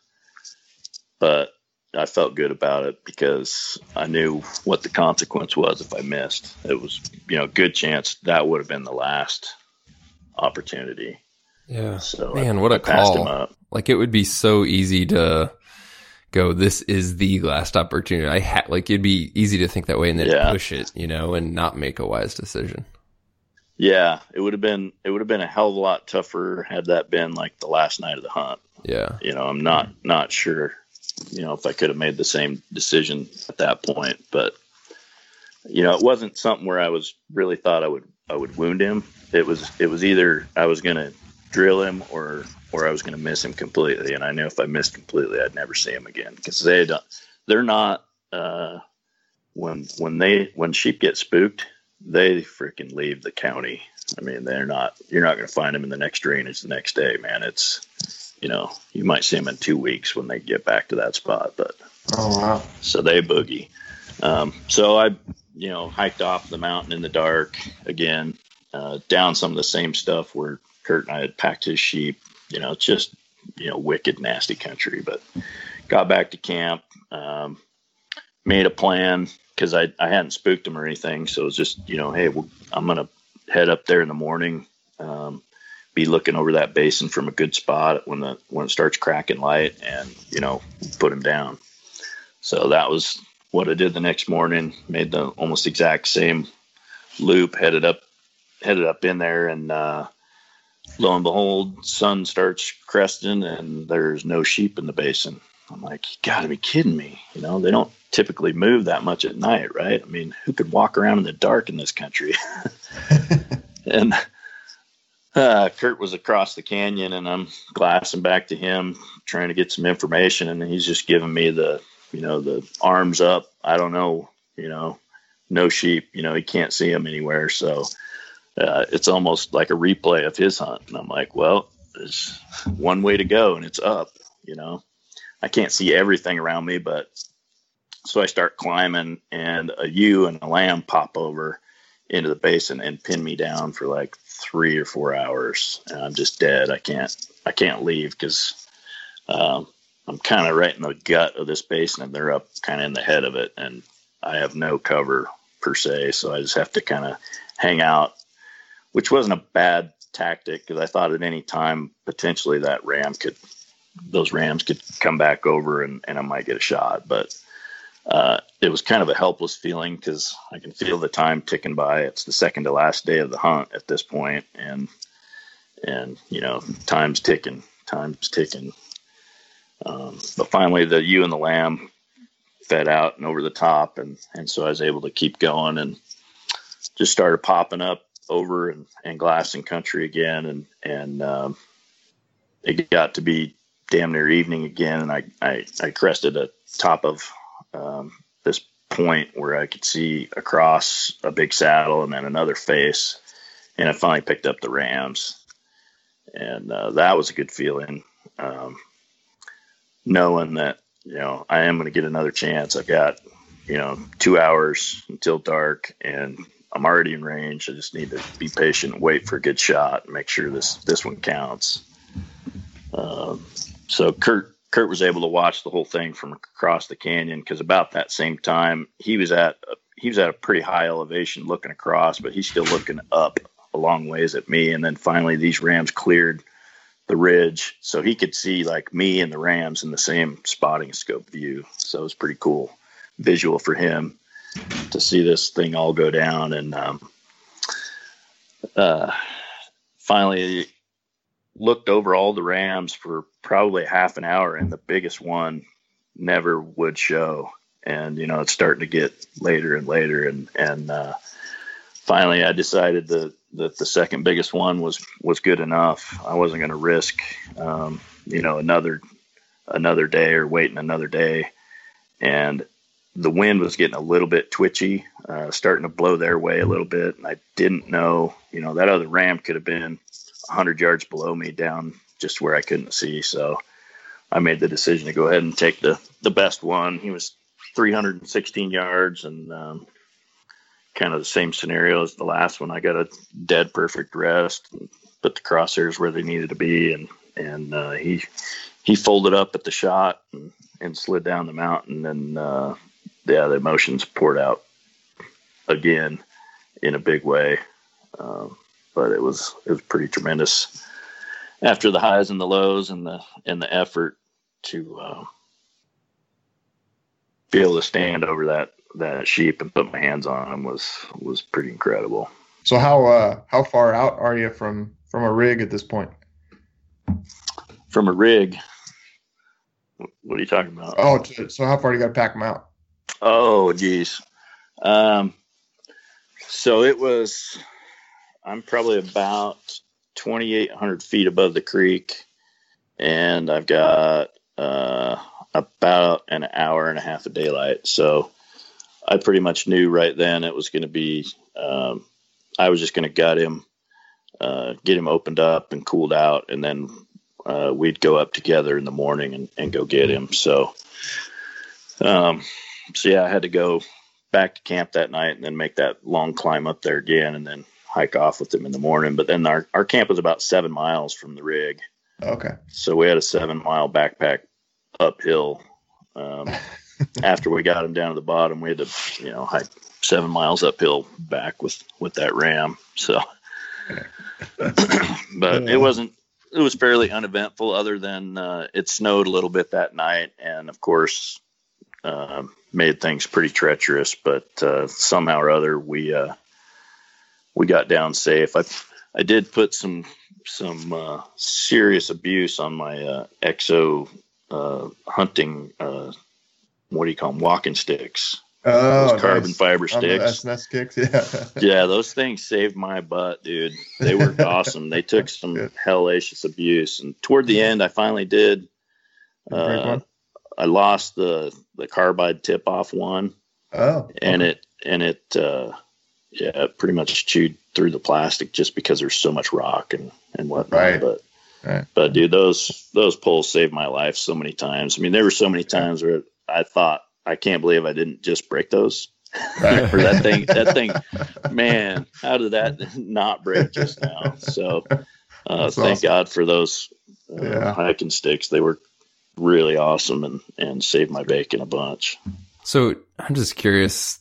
But I felt good about it because I knew what the consequence was if I missed. It was, you know, good chance that would have been the last opportunity. Yeah. So man, I, what a I call! Like it would be so easy to go. This is the last opportunity. I had like it'd be easy to think that way and then yeah. push it, you know, and not make a wise decision. Yeah, it would have been it would have been a hell of a lot tougher had that been like the last night of the hunt. Yeah. You know, I'm not not sure you know, if I could have made the same decision at that point. But you know, it wasn't something where I was really thought I would I would wound him. It was it was either I was going to drill him or or I was going to miss him completely. And I knew if I missed completely, I'd never see him again because they don't, they're not uh, when when they when sheep get spooked, they freaking leave the county. I mean, they're not. You're not going to find them in the next drainage the next day, man. It's you know, you might see them in two weeks when they get back to that spot. But oh wow! So they boogie. Um, so I, you know, hiked off the mountain in the dark again, uh, down some of the same stuff where Kurt and I had packed his sheep. You know, it's just you know, wicked nasty country. But got back to camp, um, made a plan because I I hadn't spooked him or anything. So it was just you know, hey, well, I'm gonna head up there in the morning. Um, be looking over that basin from a good spot when the when it starts cracking light and you know put him down so that was what i did the next morning made the almost exact same loop headed up headed up in there and uh, lo and behold sun starts cresting and there's no sheep in the basin i'm like you gotta be kidding me you know they don't typically move that much at night right i mean who could walk around in the dark in this country and uh, Kurt was across the canyon, and I'm glassing back to him, trying to get some information, and he's just giving me the, you know, the arms up. I don't know, you know, no sheep. You know, he can't see them anywhere, so uh, it's almost like a replay of his hunt. And I'm like, well, there's one way to go, and it's up. You know, I can't see everything around me, but so I start climbing, and a ewe and a lamb pop over into the basin and pin me down for like three or four hours, and I'm just dead. I can't I can't leave because um, I'm kind of right in the gut of this basin, and they're up kind of in the head of it, and I have no cover per se, so I just have to kind of hang out, which wasn't a bad tactic because I thought at any time potentially that ram could those rams could come back over and, and I might get a shot, but uh, it was kind of a helpless feeling because I can feel the time ticking by. It's the second to last day of the hunt at this point, and and you know, time's ticking, time's ticking. Um, but finally, the ewe and the lamb fed out and over the top, and and so I was able to keep going and just started popping up over and, glass and country again, and and um, it got to be damn near evening again, and I I, I crested a top of um, this point where I could see across a big saddle and then another face. And I finally picked up the Rams. And uh, that was a good feeling. Um, knowing that, you know, I am going to get another chance. I've got, you know, two hours until dark and I'm already in range. I just need to be patient, wait for a good shot, and make sure this, this one counts. Um, so Kurt Kurt was able to watch the whole thing from across the canyon because about that same time he was at a, he was at a pretty high elevation looking across, but he's still looking up a long ways at me. And then finally, these rams cleared the ridge, so he could see like me and the rams in the same spotting scope view. So it was pretty cool visual for him to see this thing all go down and um, uh, finally looked over all the rams for probably half an hour, and the biggest one never would show. And you know, it's starting to get later and later, and and uh, finally, I decided that that the second biggest one was was good enough. I wasn't going to risk, um, you know, another another day or waiting another day. And the wind was getting a little bit twitchy, uh, starting to blow their way a little bit. And I didn't know, you know, that other ram could have been 100 yards below me down just where I couldn't see. So I made the decision to go ahead and take the, the best one. He was 316 yards and um, kind of the same scenario as the last one. I got a dead perfect rest, put the crosshairs where they needed to be, and and uh, he he folded up at the shot and, and slid down the mountain, and uh, yeah, the emotions poured out again in a big way. Um, but it was it was pretty tremendous after the highs and the lows and the and the effort to uh, be able to stand over that that sheep and put my hands on him was was pretty incredible. So how uh, how far out are you from from a rig at this point? From a rig, what are you talking about? Oh, so how far do you got to pack them out? Oh, geez. Um, so it was. I'm probably about 2,800 feet above the creek, and I've got uh, about an hour and a half of daylight. So I pretty much knew right then it was going to be. Um, I was just going to gut him, uh, get him opened up and cooled out, and then uh, we'd go up together in the morning and, and go get him. So, um, so yeah, I had to go back to camp that night and then make that long climb up there again, and then hike off with them in the morning. But then our our camp was about seven miles from the rig. Okay. So we had a seven mile backpack uphill. Um, after we got him down to the bottom, we had to, you know, hike seven miles uphill back with with that ram. So, but it wasn't. It was fairly uneventful, other than uh, it snowed a little bit that night, and of course, uh, made things pretty treacherous. But uh, somehow or other, we uh, we got down safe. I I did put some some uh, serious abuse on my uh, exo hunting what do you call them? Walking sticks. Oh, carbon nice. fiber sticks. That's kicks. Yeah. yeah, those things saved my butt, dude. They were awesome. They took some Good. hellacious abuse, and toward the end, I finally did. Uh, I lost the the carbide tip off one. Oh. And okay. it and it uh, yeah, pretty much chewed through the plastic just because there's so much rock and and whatnot. Right. But right. but dude, those those poles saved my life so many times. I mean, there were so many times where I thought, I can't believe I didn't just break those. Right. For that thing, that thing, man, how did that not break just now? So, uh, thank awesome. God for those uh, yeah. hiking sticks. They were really awesome and, and saved my bacon a bunch. So I'm just curious,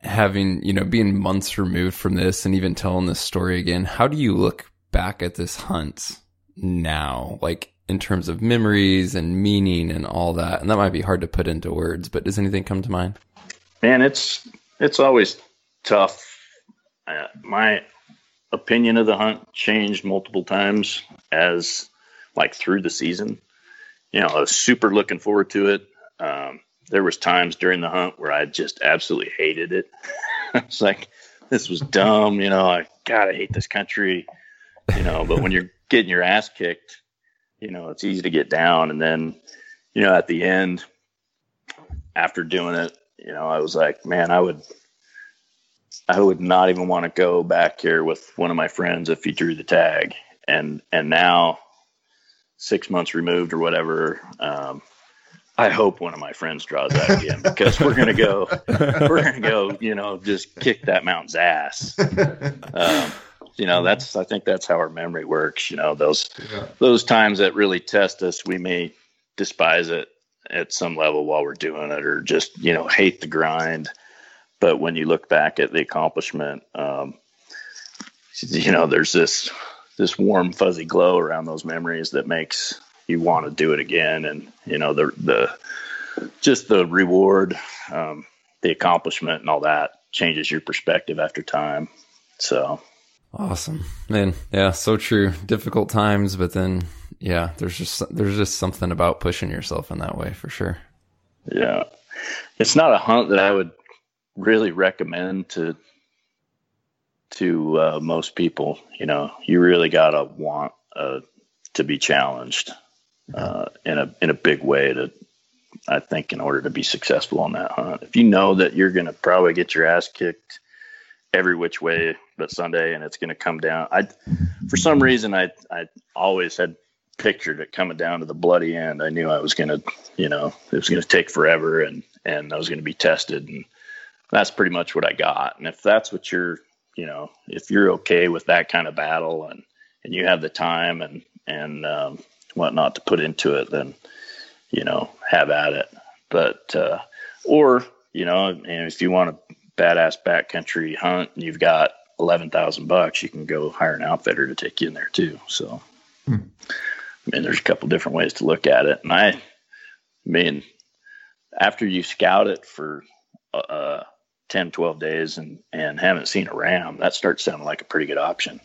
having, you know, being months removed from this and even telling this story again, how do you look back at this hunt now? Like, in terms of memories and meaning and all that. And that might be hard to put into words, but does anything come to mind? Man, it's it's always tough. Uh, my opinion of the hunt changed multiple times as like through the season. You know, I was super looking forward to it. Um, there was times during the hunt where I just absolutely hated it. it's like this was dumb. You know, I gotta hate this country. You know, but when you're getting your ass kicked you know, it's easy to get down. And then, you know, at the end, after doing it, you know, I was like, man, I would, I would not even want to go back here with one of my friends if he drew the tag. And, and now six months removed or whatever, um, I hope one of my friends draws that again because we're gonna go, we're gonna go, you know, just kick that mountain's ass. Um, you know that's i think that's how our memory works you know those yeah. those times that really test us we may despise it at some level while we're doing it or just you know hate the grind but when you look back at the accomplishment um, you know there's this this warm fuzzy glow around those memories that makes you want to do it again and you know the the just the reward um, the accomplishment and all that changes your perspective after time so Awesome, man. Yeah, so true. Difficult times, but then yeah, there's just there's just something about pushing yourself in that way for sure. Yeah, it's not a hunt that I would really recommend to to uh, most people. You know, you really gotta want uh, to be challenged uh, in a in a big way to. I think in order to be successful on that hunt, if you know that you're going to probably get your ass kicked every which way but Sunday, and it's going to come down. I, for some reason, I I always had pictured it coming down to the bloody end. I knew I was going to, you know, it was going to take forever, and and I was going to be tested, and that's pretty much what I got. And if that's what you're, you know, if you're okay with that kind of battle, and and you have the time and and um, whatnot to put into it, then you know, have at it. But uh, or you know, and if you want a badass backcountry hunt and you've got eleven thousand bucks, you can go hire an outfitter to take you in there too. So, hmm. I mean, there's a couple different ways to look at it, and I, I mean, after you scout it for uh, 10, 12 days and and haven't seen a ram, that starts sounding like a pretty good option.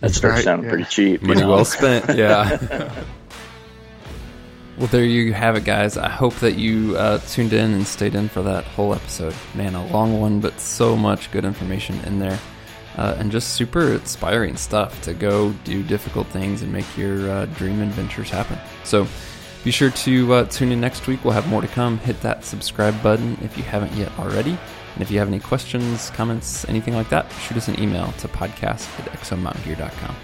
That starts right, sounding yeah. pretty cheap. Money know? well spent. Yeah. Well, there you have it, guys. I hope that you uh, tuned in and stayed in for that whole episode. Man, a long one, but so much good information in there. Uh, and just super inspiring stuff to go do difficult things and make your uh, dream adventures happen. So be sure to uh, tune in next week. We'll have more to come. Hit that subscribe button if you haven't yet already. And if you have any questions, comments, anything like that, shoot us an email to podcast at exomountaingear.com.